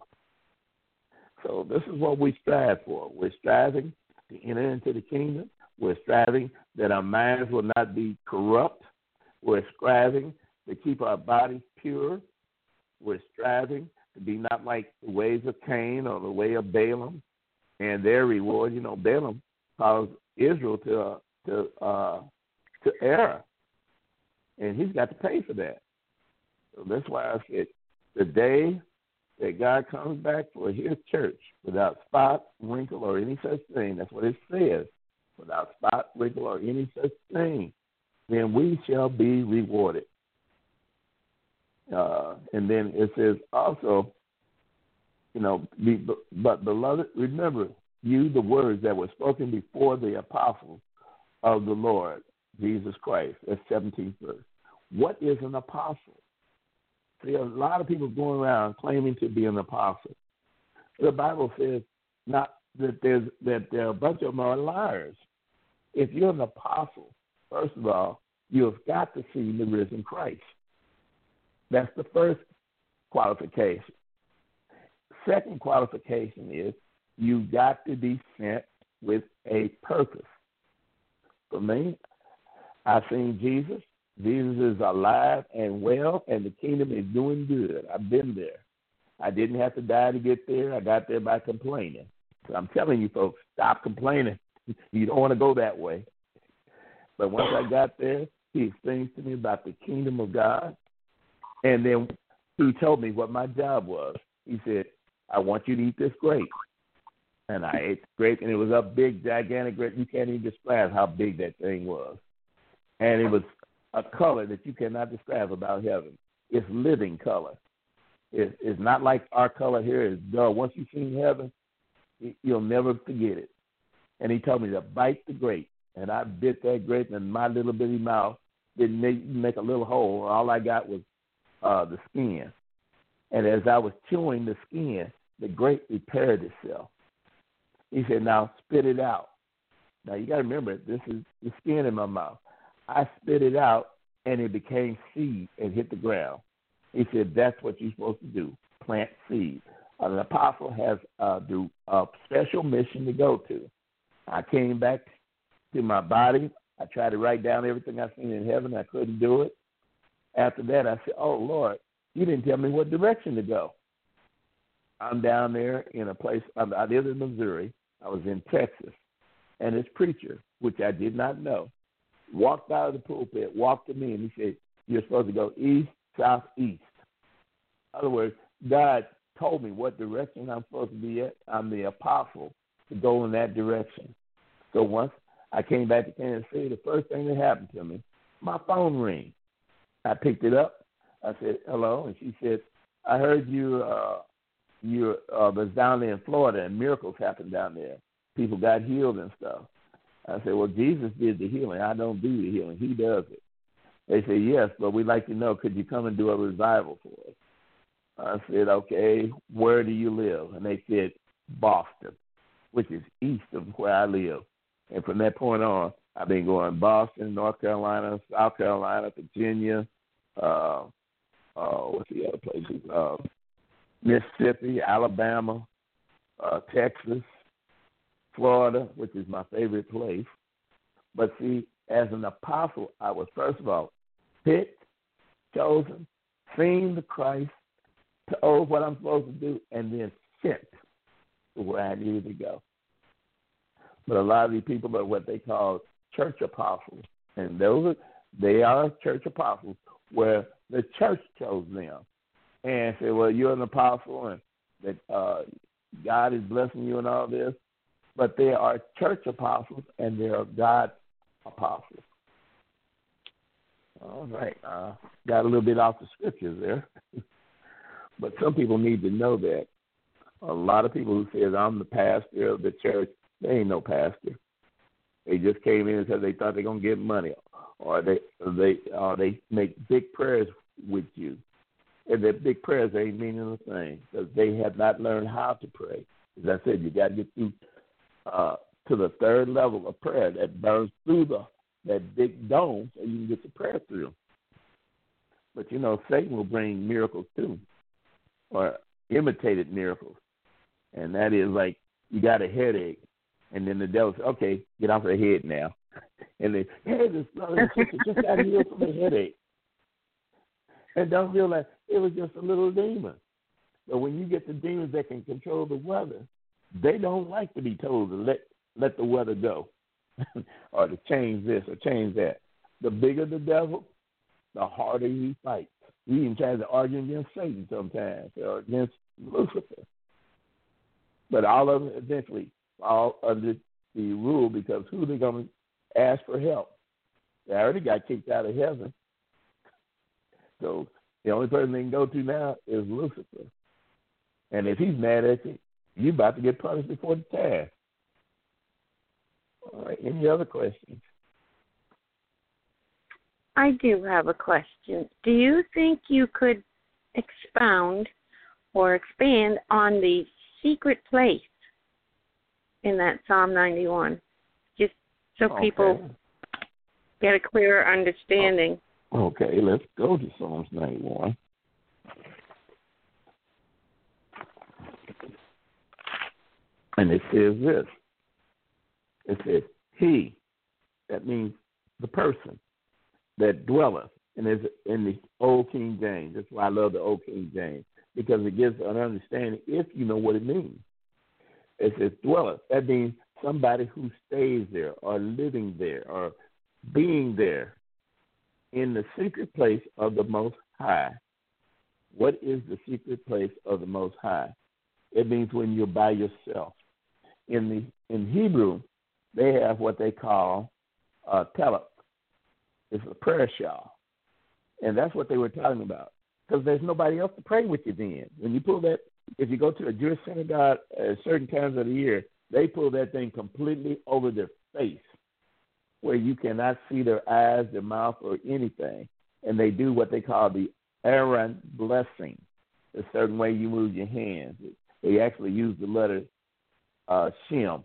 [SPEAKER 2] So this is what we strive for. We're striving to enter into the kingdom. We're striving that our minds will not be corrupt. We're striving to keep our bodies pure. We're striving be not like the ways of Cain or the way of Balaam and their reward. You know, Balaam caused Israel to uh, to uh, to err, and he's got to pay for that. So that's why I said the day that God comes back for his church without spot, wrinkle, or any such thing. That's what it says. Without spot, wrinkle, or any such thing, then we shall be rewarded. Uh, and then it says also, you know, be, but beloved, remember you the words that were spoken before the apostles of the Lord Jesus Christ. That's 17th verse. What is an apostle? See, a lot of people going around claiming to be an apostle. the Bible says not that there's that there are a bunch of them are liars. If you're an apostle, first of all, you have got to see the risen Christ. That's the first qualification. Second qualification is you've got to be sent with a purpose. For me, I've seen Jesus. Jesus is alive and well, and the kingdom is doing good. I've been there. I didn't have to die to get there. I got there by complaining. So I'm telling you, folks, stop complaining. you don't want to go that way. But once I got there, he explained to me about the kingdom of God. And then he told me what my job was. He said, I want you to eat this grape. And I ate the grape, and it was a big, gigantic grape. You can't even describe how big that thing was. And it was a color that you cannot describe about heaven. It's living color. It's, it's not like our color here is dull. Once you've seen heaven, you'll never forget it. And he told me to bite the grape, and I bit that grape and my little bitty mouth. Didn't make, make a little hole. All I got was uh, the skin. And as I was chewing the skin, the grape repaired itself. He said, "Now spit it out." Now you got to remember, this is the skin in my mouth. I spit it out, and it became seed and hit the ground. He said, "That's what you're supposed to do: plant seed." An apostle has uh, do a special mission to go to. I came back to my body. I tried to write down everything I seen in heaven. I couldn't do it. After that, I said, "Oh Lord, you didn't tell me what direction to go." I'm down there in a place. I live in Missouri. I was in Texas, and this preacher, which I did not know, walked out of the pulpit, walked to me, and he said, "You're supposed to go east, south, east." In other words, God told me what direction I'm supposed to be at. I'm the apostle to go in that direction. So once I came back to Kansas City, the first thing that happened to me, my phone rang. I picked it up. I said, "Hello," and she said, "I heard you. Uh, you uh, was down there in Florida, and miracles happened down there. People got healed and stuff." I said, "Well, Jesus did the healing. I don't do the healing. He does it." They said, "Yes, but we'd like to know. Could you come and do a revival for us?" I said, "Okay, where do you live?" And they said, "Boston, which is east of where I live." And from that point on, I've been going Boston, North Carolina, South Carolina, Virginia, uh, uh, what's the other places? Uh, Mississippi, Alabama, uh, Texas, Florida, which is my favorite place. But see, as an apostle, I was first of all picked, chosen, seen the Christ, told what I'm supposed to do, and then sent to where I needed to go. But a lot of these people are what they call church apostles, and those are they are church apostles where the church chose them and said, "Well, you're an apostle, and that uh, God is blessing you and all this." But they are church apostles, and they are God's apostles. All right, uh, got a little bit off the scriptures there, but some people need to know that. A lot of people who says I'm the pastor of the church, they ain't no pastor. They just came in and said they thought they're gonna get money, or they they or they make big prayers with you, and their big prayers ain't meaning a thing because they have not learned how to pray. As I said, you got to get through uh, to the third level of prayer that burns through the that big dome so you can get the prayer through. But you know, Satan will bring miracles too, or imitated miracles, and that is like you got a headache, and then the devil says, "Okay, get off the head now," and then, "Hey, this brother just got healed from a headache," and don't realize it was just a little demon. But when you get the demons that can control the weather, they don't like to be told to let let the weather go, or to change this or change that. The bigger the devil, the harder he fights. He even tries to argue against Satan sometimes or against Lucifer. But all of them eventually fall under the rule because who they going to ask for help? They already got kicked out of heaven. So the only person they can go to now is Lucifer. And if he's mad at you, you're about to get punished before the time. All right. Any other questions?
[SPEAKER 1] I do have a question. Do you think you could expound or expand on the secret place in that Psalm 91, just so
[SPEAKER 2] okay.
[SPEAKER 1] people get a clearer understanding.
[SPEAKER 2] Oh, okay, let's go to Psalms 91. And it says this. It says, He, that means the person that dwelleth, and is in the Old King James. That's why I love the Old King James, because it gives an understanding if you know what it means. It says dwelleth. That means somebody who stays there or living there or being there in the secret place of the Most High. What is the secret place of the Most High? It means when you're by yourself. In the in Hebrew, they have what they call a telep. It's a prayer shawl, and that's what they were talking about. Because there's nobody else to pray with you then. When you pull that, if you go to a Jewish synagogue at certain times of the year, they pull that thing completely over their face where you cannot see their eyes, their mouth, or anything. And they do what they call the Aaron blessing, a certain way you move your hands. They actually use the letter uh, Shem,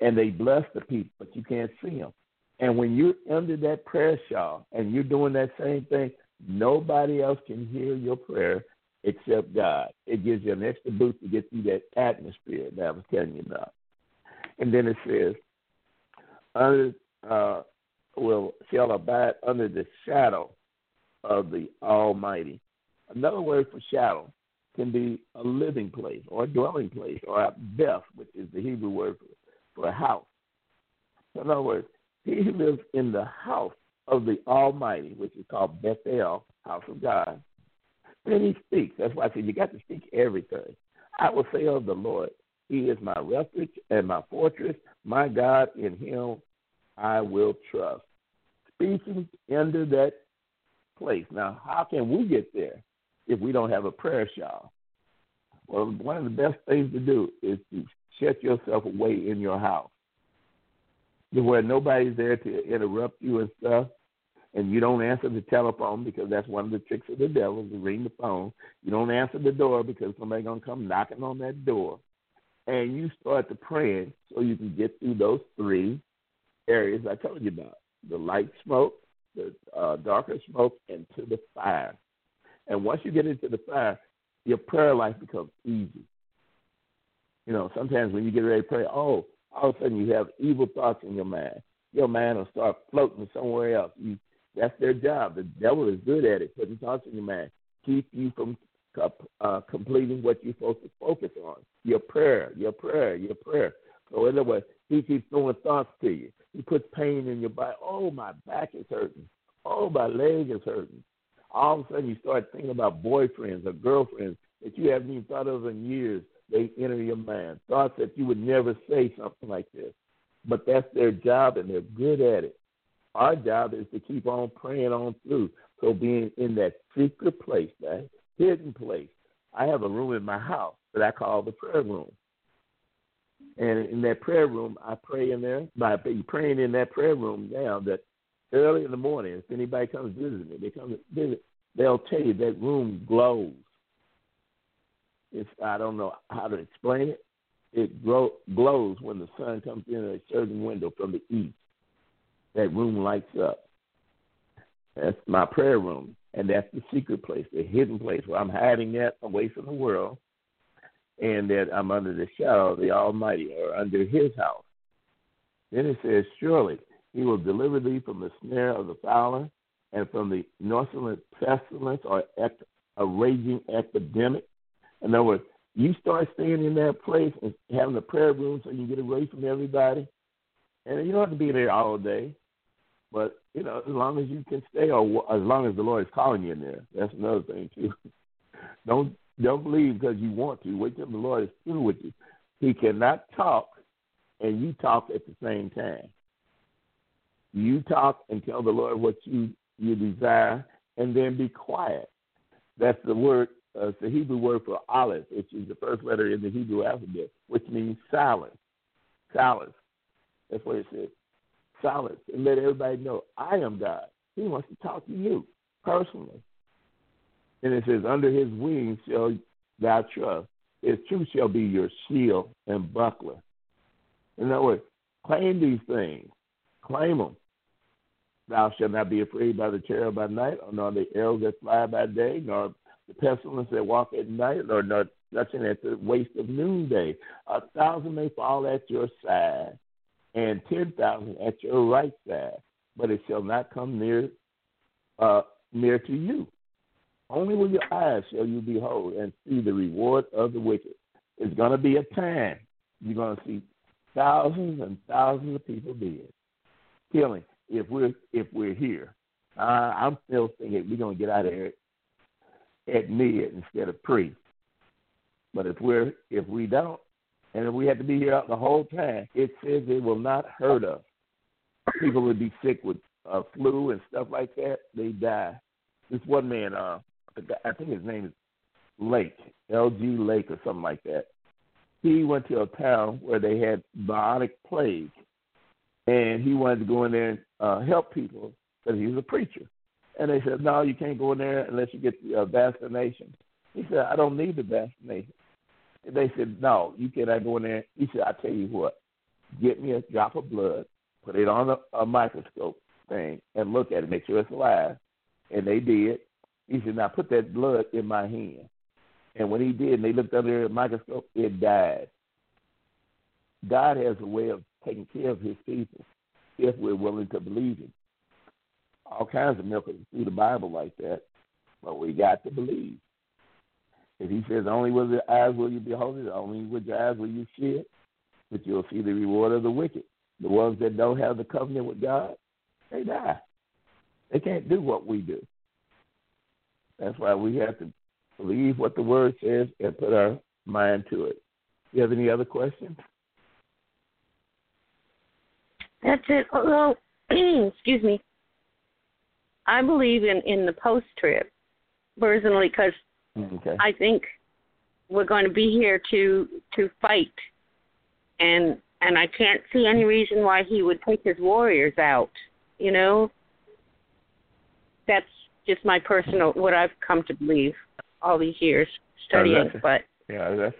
[SPEAKER 2] and they bless the people, but you can't see them. And when you're under that prayer shawl and you're doing that same thing, nobody else can hear your prayer except God. It gives you an extra boost to get through that atmosphere that I was telling you about. And then it says, under uh, will shall abide under the shadow of the Almighty. Another word for shadow can be a living place or a dwelling place or a beth, which is the Hebrew word for, for a house. In other words, he lives in the house of the Almighty, which is called Bethel, house of God, then he speaks. That's why I said you got to speak everything. I will say of the Lord, He is my refuge and my fortress, my God, in Him I will trust. Speaking into that place. Now, how can we get there if we don't have a prayer shawl? Well, one of the best things to do is to shut yourself away in your house where nobody's there to interrupt you and stuff, and you don't answer the telephone because that's one of the tricks of the devil to ring the phone. You don't answer the door because somebody's gonna come knocking on that door, and you start to pray so you can get through those three areas I told you about: the light smoke, the uh, darker smoke, and to the fire. And once you get into the fire, your prayer life becomes easy. You know, sometimes when you get ready to pray, oh, all of a sudden you have evil thoughts in your mind. Your mind will start floating somewhere else. You, that's their job. The devil is good at it, putting thoughts in your mind, keep you from uh, completing what you're supposed to focus on. Your prayer, your prayer, your prayer. So in other words, he keeps throwing thoughts to you. He puts pain in your body. Oh, my back is hurting. Oh, my leg is hurting. All of a sudden, you start thinking about boyfriends or girlfriends that you haven't even thought of in years they enter your mind. Thoughts that you would never say something like this. But that's their job and they're good at it. Our job is to keep on praying on through. So being in that secret place, that hidden place. I have a room in my house that I call the prayer room. And in that prayer room, I pray in there. By praying in that prayer room now, that early in the morning, if anybody comes visit me, they come visit, they'll tell you that room glows it's I don't know how to explain it. It glows when the sun comes in a certain window from the east. That room lights up. That's my prayer room, and that's the secret place, the hidden place where I'm hiding at away from the world, and that I'm under the shadow of the Almighty or under His house. Then it says, "Surely He will deliver thee from the snare of the fowler, and from the noisome pestilence or a raging epidemic." In other words, you start staying in that place and having a prayer room so you get away from everybody. And you don't have to be there all day, but you know, as long as you can stay, or as long as the Lord is calling you in there, that's another thing too. don't don't believe because you want to. Wait till the Lord is through with you. He cannot talk and you talk at the same time. You talk and tell the Lord what you you desire, and then be quiet. That's the word uh, it's the Hebrew word for aleph, which is the first letter in the Hebrew alphabet, which means silence. Silence. That's what it says. Silence. And let everybody know, I am God. He wants to talk to you personally. And it says, under his wings shall thou trust. His truth shall be your shield and buckler. In other words, claim these things. Claim them. Thou shalt not be afraid by the terror by night, nor the arrows that fly by day, nor the pestilence that walk at night, nor not nothing at the waste of noonday. A thousand may fall at your side, and ten thousand at your right side, but it shall not come near uh, near to you. Only with your eyes shall you behold and see the reward of the wicked. It's going to be a time you're going to see thousands and thousands of people dead, killing. If we're if we're here, uh, I'm still thinking we're going to get out of here at mid instead of pre. But if we're if we don't, and if we have to be here the whole time, it says it will not hurt us. People would be sick with uh, flu and stuff like that. They die. This one man, uh, I think his name is Lake, L.G. Lake or something like that. He went to a town where they had bubonic plague, and he wanted to go in there and uh, help people because he was a preacher. And they said, no, you can't go in there unless you get the uh, vaccination. He said, I don't need the vaccination. They said, no, you cannot go in there. He said, I tell you what, get me a drop of blood, put it on a, a microscope thing, and look at it, make sure it's alive. And they did. He said, now put that blood in my hand. And when he did, and they looked under the microscope, it died. God has a way of taking care of his people if we're willing to believe him all kinds of miracles through the Bible like that, but we got to believe. If he says, only with your eyes will you behold it, only with your eyes will you see it, but you'll see the reward of the wicked. The ones that don't have the covenant with God, they die. They can't do what we do. That's why we have to believe what the word says and put our mind to it. You have any other questions?
[SPEAKER 1] That's it. Oh, well, excuse me. I believe in in the post trib personally because okay. I think we're going to be here to to fight, and and I can't see any reason why he would take his warriors out. You know, that's just my personal what I've come to believe all these years studying.
[SPEAKER 2] Oh,
[SPEAKER 1] but
[SPEAKER 2] yeah, that's.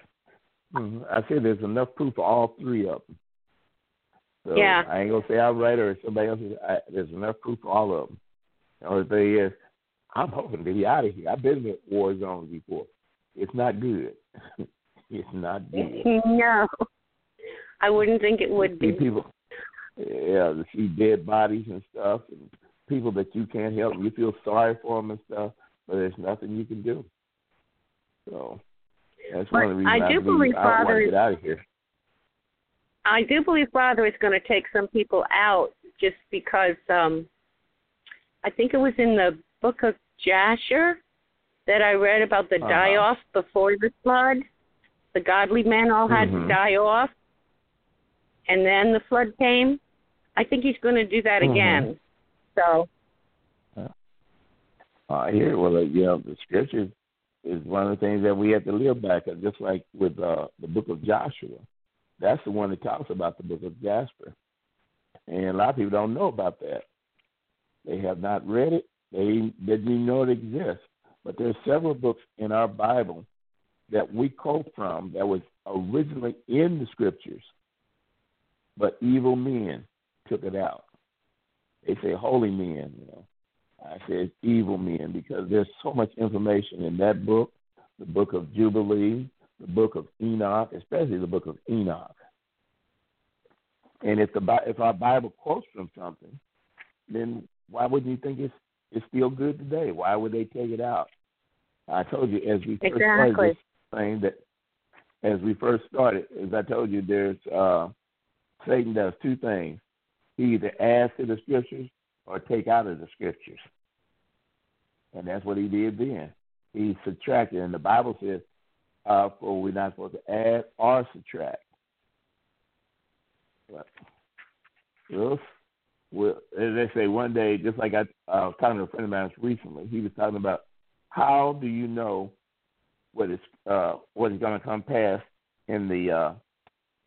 [SPEAKER 2] Mm-hmm. I say there's enough proof for all three of them. So
[SPEAKER 1] yeah.
[SPEAKER 2] I ain't gonna say I'm right or somebody else. Is, I, there's enough proof for all of them. The only thing is, I'm hoping to be out of here. I've been in war zones before. It's not good. it's not good.
[SPEAKER 1] No, I wouldn't think it would be.
[SPEAKER 2] People, yeah, to see dead bodies and stuff, and people that you can't help, and you feel sorry for them and stuff, but there's nothing you can do. So that's one of the reasons
[SPEAKER 1] I, do
[SPEAKER 2] I
[SPEAKER 1] believe
[SPEAKER 2] I
[SPEAKER 1] Father
[SPEAKER 2] want to get out of here.
[SPEAKER 1] I do believe Father is going to take some people out just because um I think it was in the book of Jasher that I read about the uh-huh. die off before the flood. The godly men all had
[SPEAKER 2] mm-hmm.
[SPEAKER 1] to die off, and then the flood came. I think he's going to do that
[SPEAKER 2] mm-hmm.
[SPEAKER 1] again. So.
[SPEAKER 2] I hear. Well, uh, you know, the scriptures is one of the things that we have to live by. Cause just like with uh, the book of Joshua, that's the one that talks about the book of Jasher, and a lot of people don't know about that. They have not read it. They didn't even know it exists. But there's several books in our Bible that we quote from that was originally in the scriptures, but evil men took it out. They say holy men, you know. I say evil men because there's so much information in that book, the book of Jubilee, the book of Enoch, especially the book of Enoch. And if the if our Bible quotes from something, then why wouldn't you think it's it's still good today? Why would they take it out? I told you as we first
[SPEAKER 1] exactly.
[SPEAKER 2] started this thing that as we first started, as I told you, there's uh, Satan does two things. He either adds to the scriptures or take out of the scriptures. And that's what he did then. He subtracted, and the Bible says, uh, for we're not supposed to add or subtract. But, well, well, as they say, one day, just like I, uh, was talking to a friend of mine recently, he was talking about how do you know what is uh, what is going to come past in the uh,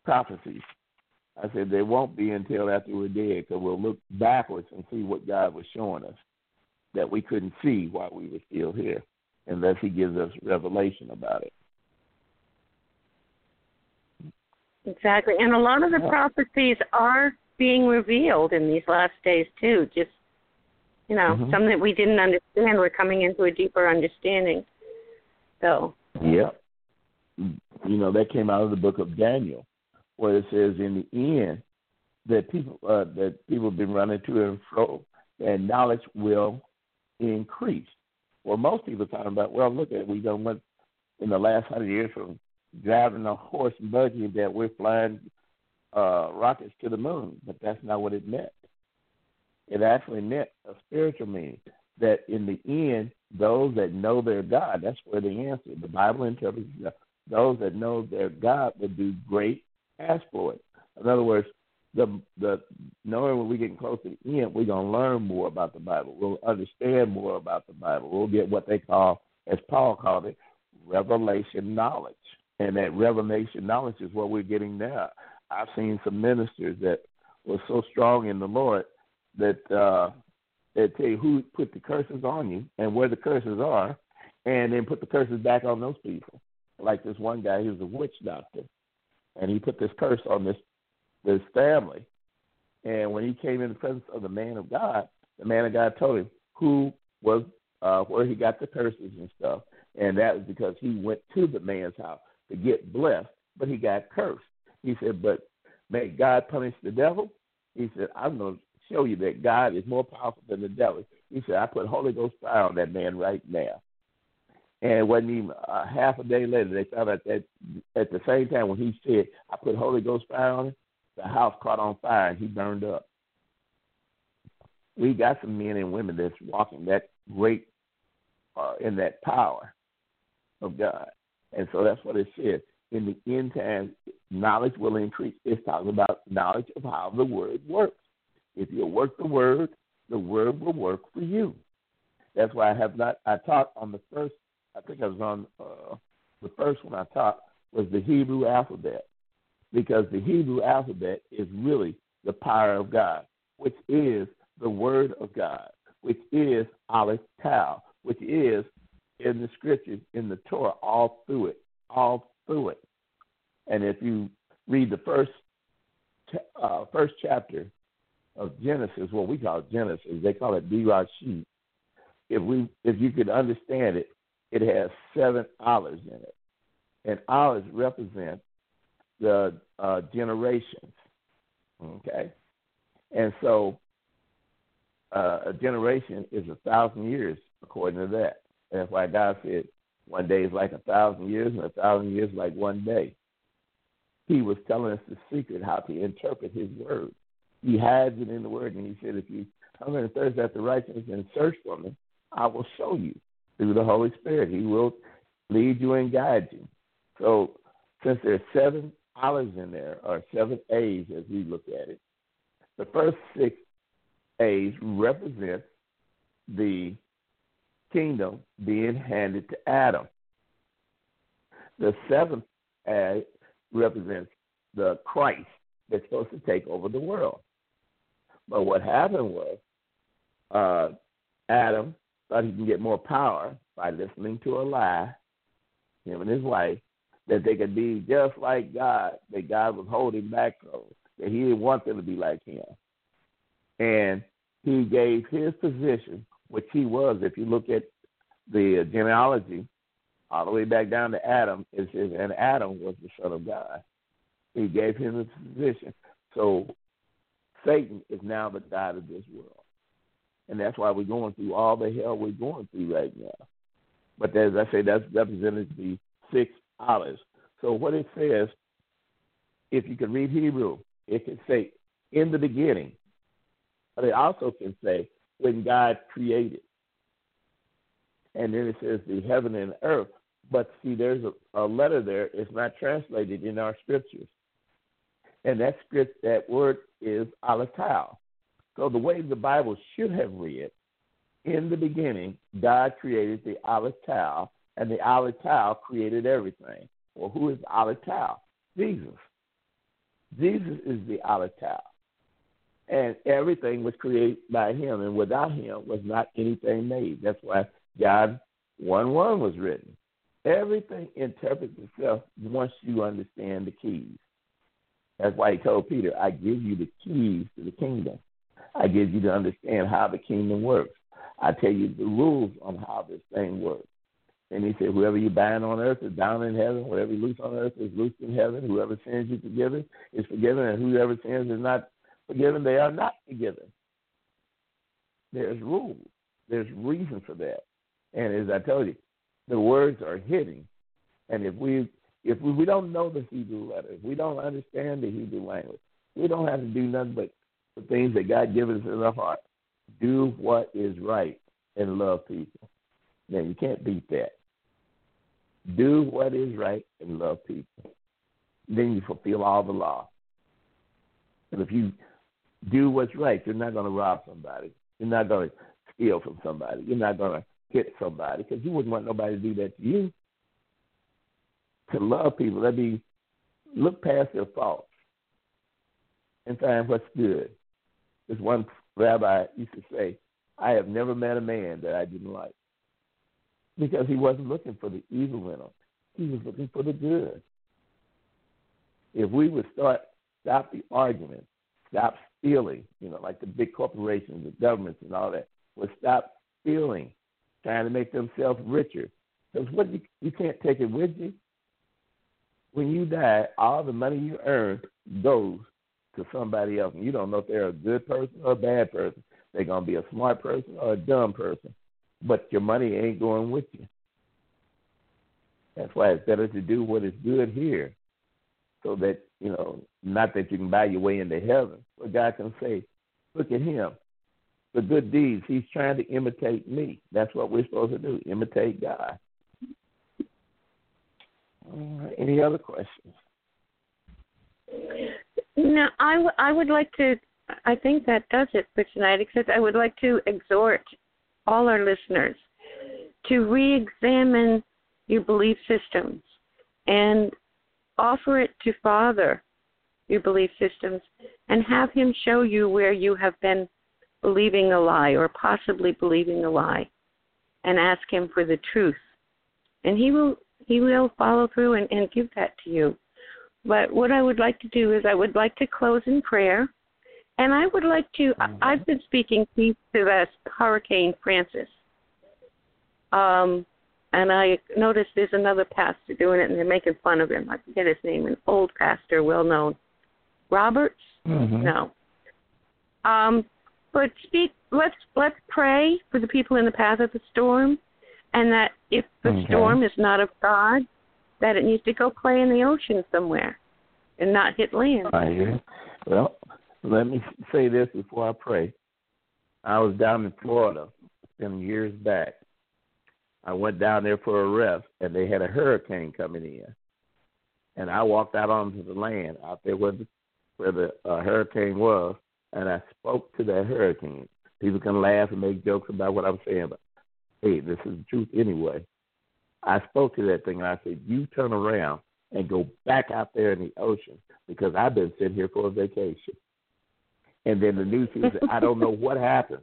[SPEAKER 2] prophecies. I said they won't be until after we're dead, because we'll look backwards and see what God was showing us that we couldn't see while we were still here, unless He gives us revelation about it.
[SPEAKER 1] Exactly. And a lot of the prophecies are being revealed in these last days too. Just you know, mm-hmm. some that we didn't understand, we're coming into a deeper understanding. So
[SPEAKER 2] Yeah. You know, that came out of the book of Daniel, where it says in the end that people uh, that people have been running to and fro, and knowledge will increase. Well, most people are talking about, well, look at it, we done went in the last hundred years from driving a horse buggy that we're flying uh, rockets to the moon, but that's not what it meant. It actually meant a spiritual meaning that in the end, those that know their God, that's where the answer. The Bible interprets those that know their God will do great exploits. In other words, the the knowing when we get close to the end, we're gonna learn more about the Bible. We'll understand more about the Bible. We'll get what they call, as Paul called it, revelation knowledge. And that revelation knowledge is what we're getting now. I've seen some ministers that were so strong in the Lord that uh they tell you who put the curses on you and where the curses are, and then put the curses back on those people. Like this one guy, he was a witch doctor, and he put this curse on this this family. And when he came in the presence of the man of God, the man of God told him who was uh, where he got the curses and stuff, and that was because he went to the man's house to get blessed, but he got cursed. He said, "But may God punish the devil." He said, "I'm going to show you that God is more powerful than the devil." He said, "I put Holy Ghost fire on that man right now." And it wasn't even uh, half a day later they found out that at the same time when he said, "I put Holy Ghost fire on him," the house caught on fire and he burned up. We got some men and women that's walking that great uh, in that power of God. And so that's what it says. In the end time, knowledge will increase. It's talking about knowledge of how the word works. If you work the word, the word will work for you. That's why I have not. I taught on the first. I think I was on uh, the first one I taught was the Hebrew alphabet, because the Hebrew alphabet is really the power of God, which is the word of God, which is Aleph Tau, which is in the scriptures, in the Torah, all through it, all through it. And if you read the first uh, first chapter of Genesis, what we call Genesis, they call it Bereshit. If we, if you could understand it, it has seven alephs in it, and alephs represent the uh, generations. Okay, and so uh, a generation is a thousand years according to that. And That's why God said one day is like a thousand years, and a thousand years like one day. He was telling us the secret how to interpret His word. He hides it in the word, and He said, "If you come and thirst after righteousness and search for Me, I will show you through the Holy Spirit. He will lead you and guide you." So, since there's seven alephs in there, or seven A's as we look at it, the first six A's represent the kingdom being handed to Adam. The seventh A represents the Christ that's supposed to take over the world. But what happened was uh, Adam thought he can get more power by listening to a lie, him and his wife, that they could be just like God, that God was holding back from, that he didn't want them to be like him. And he gave his position which he was. If you look at the genealogy, all the way back down to Adam, it says, and Adam was the son of God. He gave him a position. So Satan is now the God of this world. And that's why we're going through all the hell we're going through right now. But as I say, that's represented the six alephs. So what it says, if you can read Hebrew, it can say in the beginning. But it also can say when God created. And then it says the heaven and earth. But see, there's a, a letter there. It's not translated in our scriptures. And that script, that word is Aleph Tau. So the way the Bible should have read, in the beginning, God created the Aleph Tau, and the Aleph Tau created everything. Well, who is Aleph Tau? Jesus. Jesus is the Aleph Tau and everything was created by him, and without him was not anything made. That's why John 1 1 was written. Everything interprets itself once you understand the keys. That's why he told Peter, I give you the keys to the kingdom. I give you to understand how the kingdom works. I tell you the rules on how this thing works. And he said, Whoever you bind on earth is bound in heaven. Whatever you loose on earth is loosed in heaven. Whoever sins you forgiven is forgiven. And whoever sins is not forgiven, they are not forgiven. There's rules. There's reason for that. And as I told you, the words are hidden. And if we if we, we don't know the Hebrew letters, we don't understand the Hebrew language, we don't have to do nothing but the things that God gives us in our heart. Do what is right and love people. Now you can't beat that. Do what is right and love people. Then you fulfill all the law. And if you do what's right, you're not going to rob somebody. You're not going to steal from somebody. You're not going to hit somebody because you wouldn't want nobody to do that to you. To love people, that means look past their faults and find what's good. This one rabbi used to say, I have never met a man that I didn't like because he wasn't looking for the evil in him. He was looking for the good. If we would start stop the argument, stop stealing, you know, like the big corporations, the governments, and all that, would stop stealing, trying to make themselves richer. Because what you, you can't take it with you. When you die, all the money you earn goes to somebody else, and you don't know if they're a good person or a bad person. They're gonna be a smart person or a dumb person but your money ain't going with you. That's why it's better to do what is good here, so that you know, not that you can buy your way into heaven, but God can say, "Look at him, the good deeds. He's trying to imitate me. That's what we're supposed to do: imitate God." any other questions?
[SPEAKER 1] No, I, w- I would like to. I think that does it for tonight. Except I would like to exhort all our listeners to re examine your belief systems and offer it to Father, your belief systems, and have Him show you where you have been believing a lie or possibly believing a lie and ask Him for the truth. And He will he will follow through and, and give that to you. But what I would like to do is I would like to close in prayer and I would like to, mm-hmm. I've been speaking to this Hurricane Florence. Um, and I noticed there's another pastor doing it, and they're making fun of him. I forget his name, an old pastor, well known. Roberts?
[SPEAKER 2] Mm-hmm.
[SPEAKER 1] No. Um, but speak. Let's let's pray for the people in the path of the storm, and that if the okay. storm is not of God, that it needs to go play in the ocean somewhere, and not hit land.
[SPEAKER 2] I hear. Well, let me say this before I pray. I was down in Florida some years back. I went down there for a rest, and they had a hurricane coming in. And I walked out onto the land out there where the, where the uh, hurricane was, and I spoke to that hurricane. People can laugh and make jokes about what I'm saying, but hey, this is the truth anyway. I spoke to that thing and I said, You turn around and go back out there in the ocean because I've been sitting here for a vacation. And then the news says, I don't know what happened,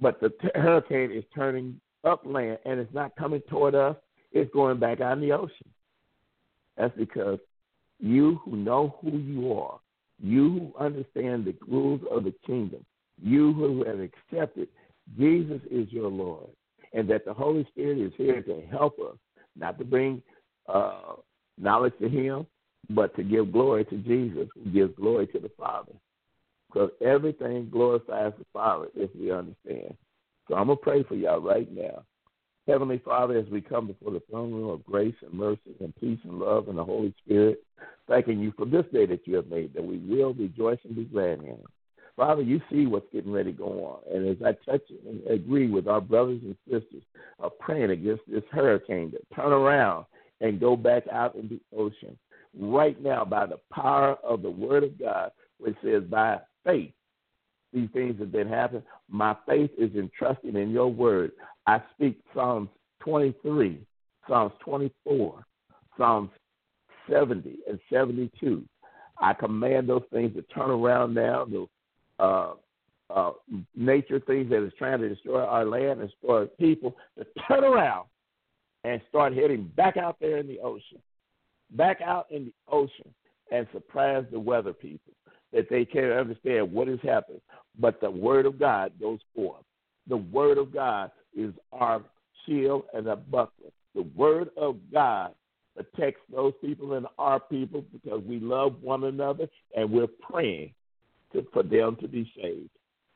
[SPEAKER 2] but the t- hurricane is turning upland and it's not coming toward us. It's going back out in the ocean. That's because you who know who you are, you who understand the rules of the kingdom, you who have accepted Jesus is your Lord, and that the Holy Spirit is here to help us, not to bring uh, knowledge to Him, but to give glory to Jesus, who gives glory to the Father because everything glorifies the Father if we understand. So I'm going to pray for y'all right now. Heavenly Father, as we come before the throne room of grace and mercy and peace and love and the Holy Spirit, thanking you for this day that you have made, that we will rejoice and be glad in it. Father, you see what's getting ready to go on. And as I touch and agree with our brothers and sisters of praying against this hurricane to turn around and go back out in the ocean, right now by the power of the Word of God, which says, by faith these things have been happening. My faith is entrusted in your word. I speak Psalms 23, Psalms 24, Psalms 70 and 72. I command those things to turn around now. The uh, uh, nature things that is trying to destroy our land and destroy people to turn around and start heading back out there in the ocean, back out in the ocean and surprise the weather people that they can't understand what has happened. But the word of God goes forth. The word of God is our shield and our buckler. The word of God protects those people and our people because we love one another and we're praying to, for them to be saved.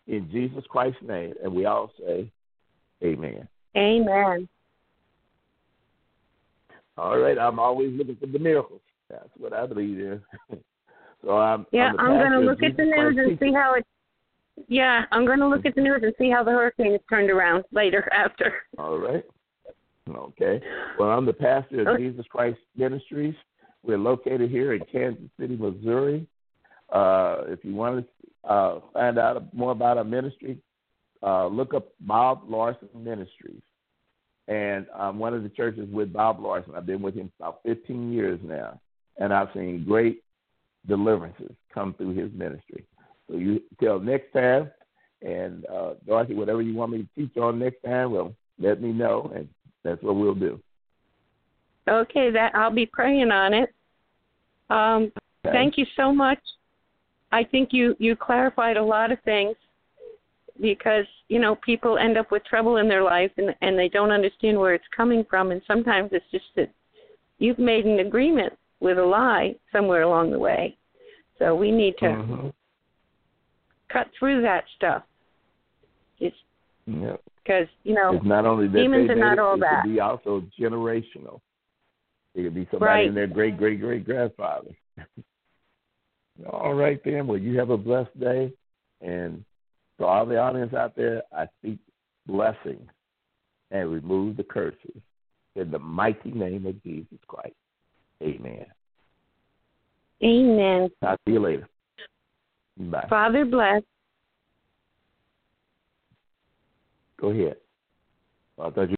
[SPEAKER 2] In Jesus Christ's name. And we all say, Amen.
[SPEAKER 1] Amen.
[SPEAKER 2] All right. I'm always looking for the miracles. That's what I believe in. so I'm.
[SPEAKER 1] Yeah,
[SPEAKER 2] I'm,
[SPEAKER 1] I'm going to look at the news and see how it. Yeah, I'm going to look at the news and see how the hurricane is turned around later after.
[SPEAKER 2] All right. Okay. Well, I'm the pastor of
[SPEAKER 1] Okay.
[SPEAKER 2] Jesus Christ Ministries. We're located here in Kansas City, Missouri. Uh, if you want to uh, find out more about our ministry, uh, look up Bob Larson Ministries. And I'm one of the churches with Bob Larson. I've been with him about 15 years now, and I've seen great deliverances come through his ministry. So you till next time, and uh, Dorothy, whatever you want me to teach on next time, well, let me know, and that's what we'll do.
[SPEAKER 1] Okay, that I'll be praying on it. Um,
[SPEAKER 2] Okay?
[SPEAKER 1] Thank you so much. I think you you clarified a lot of things because you know people end up with trouble in their life and and they don't understand where it's coming from and sometimes it's just that you've made an agreement with a lie somewhere along the way. So we need to
[SPEAKER 2] Mhm.
[SPEAKER 1] cut through that stuff. It's
[SPEAKER 2] Yep.
[SPEAKER 1] because you know
[SPEAKER 2] It's not only that
[SPEAKER 1] demons are not
[SPEAKER 2] it,
[SPEAKER 1] all
[SPEAKER 2] it
[SPEAKER 1] that.
[SPEAKER 2] could be also generational. It could be somebody
[SPEAKER 1] Right.
[SPEAKER 2] in their great great great grandfather. all right then. Well, you have a blessed day, and to all the audience out there, I speak blessings and remove the curses in the mighty name of Jesus Christ. Amen.
[SPEAKER 1] Amen.
[SPEAKER 2] I'll see you later. Bye.
[SPEAKER 1] Father bless.
[SPEAKER 2] Go ahead. I thought you.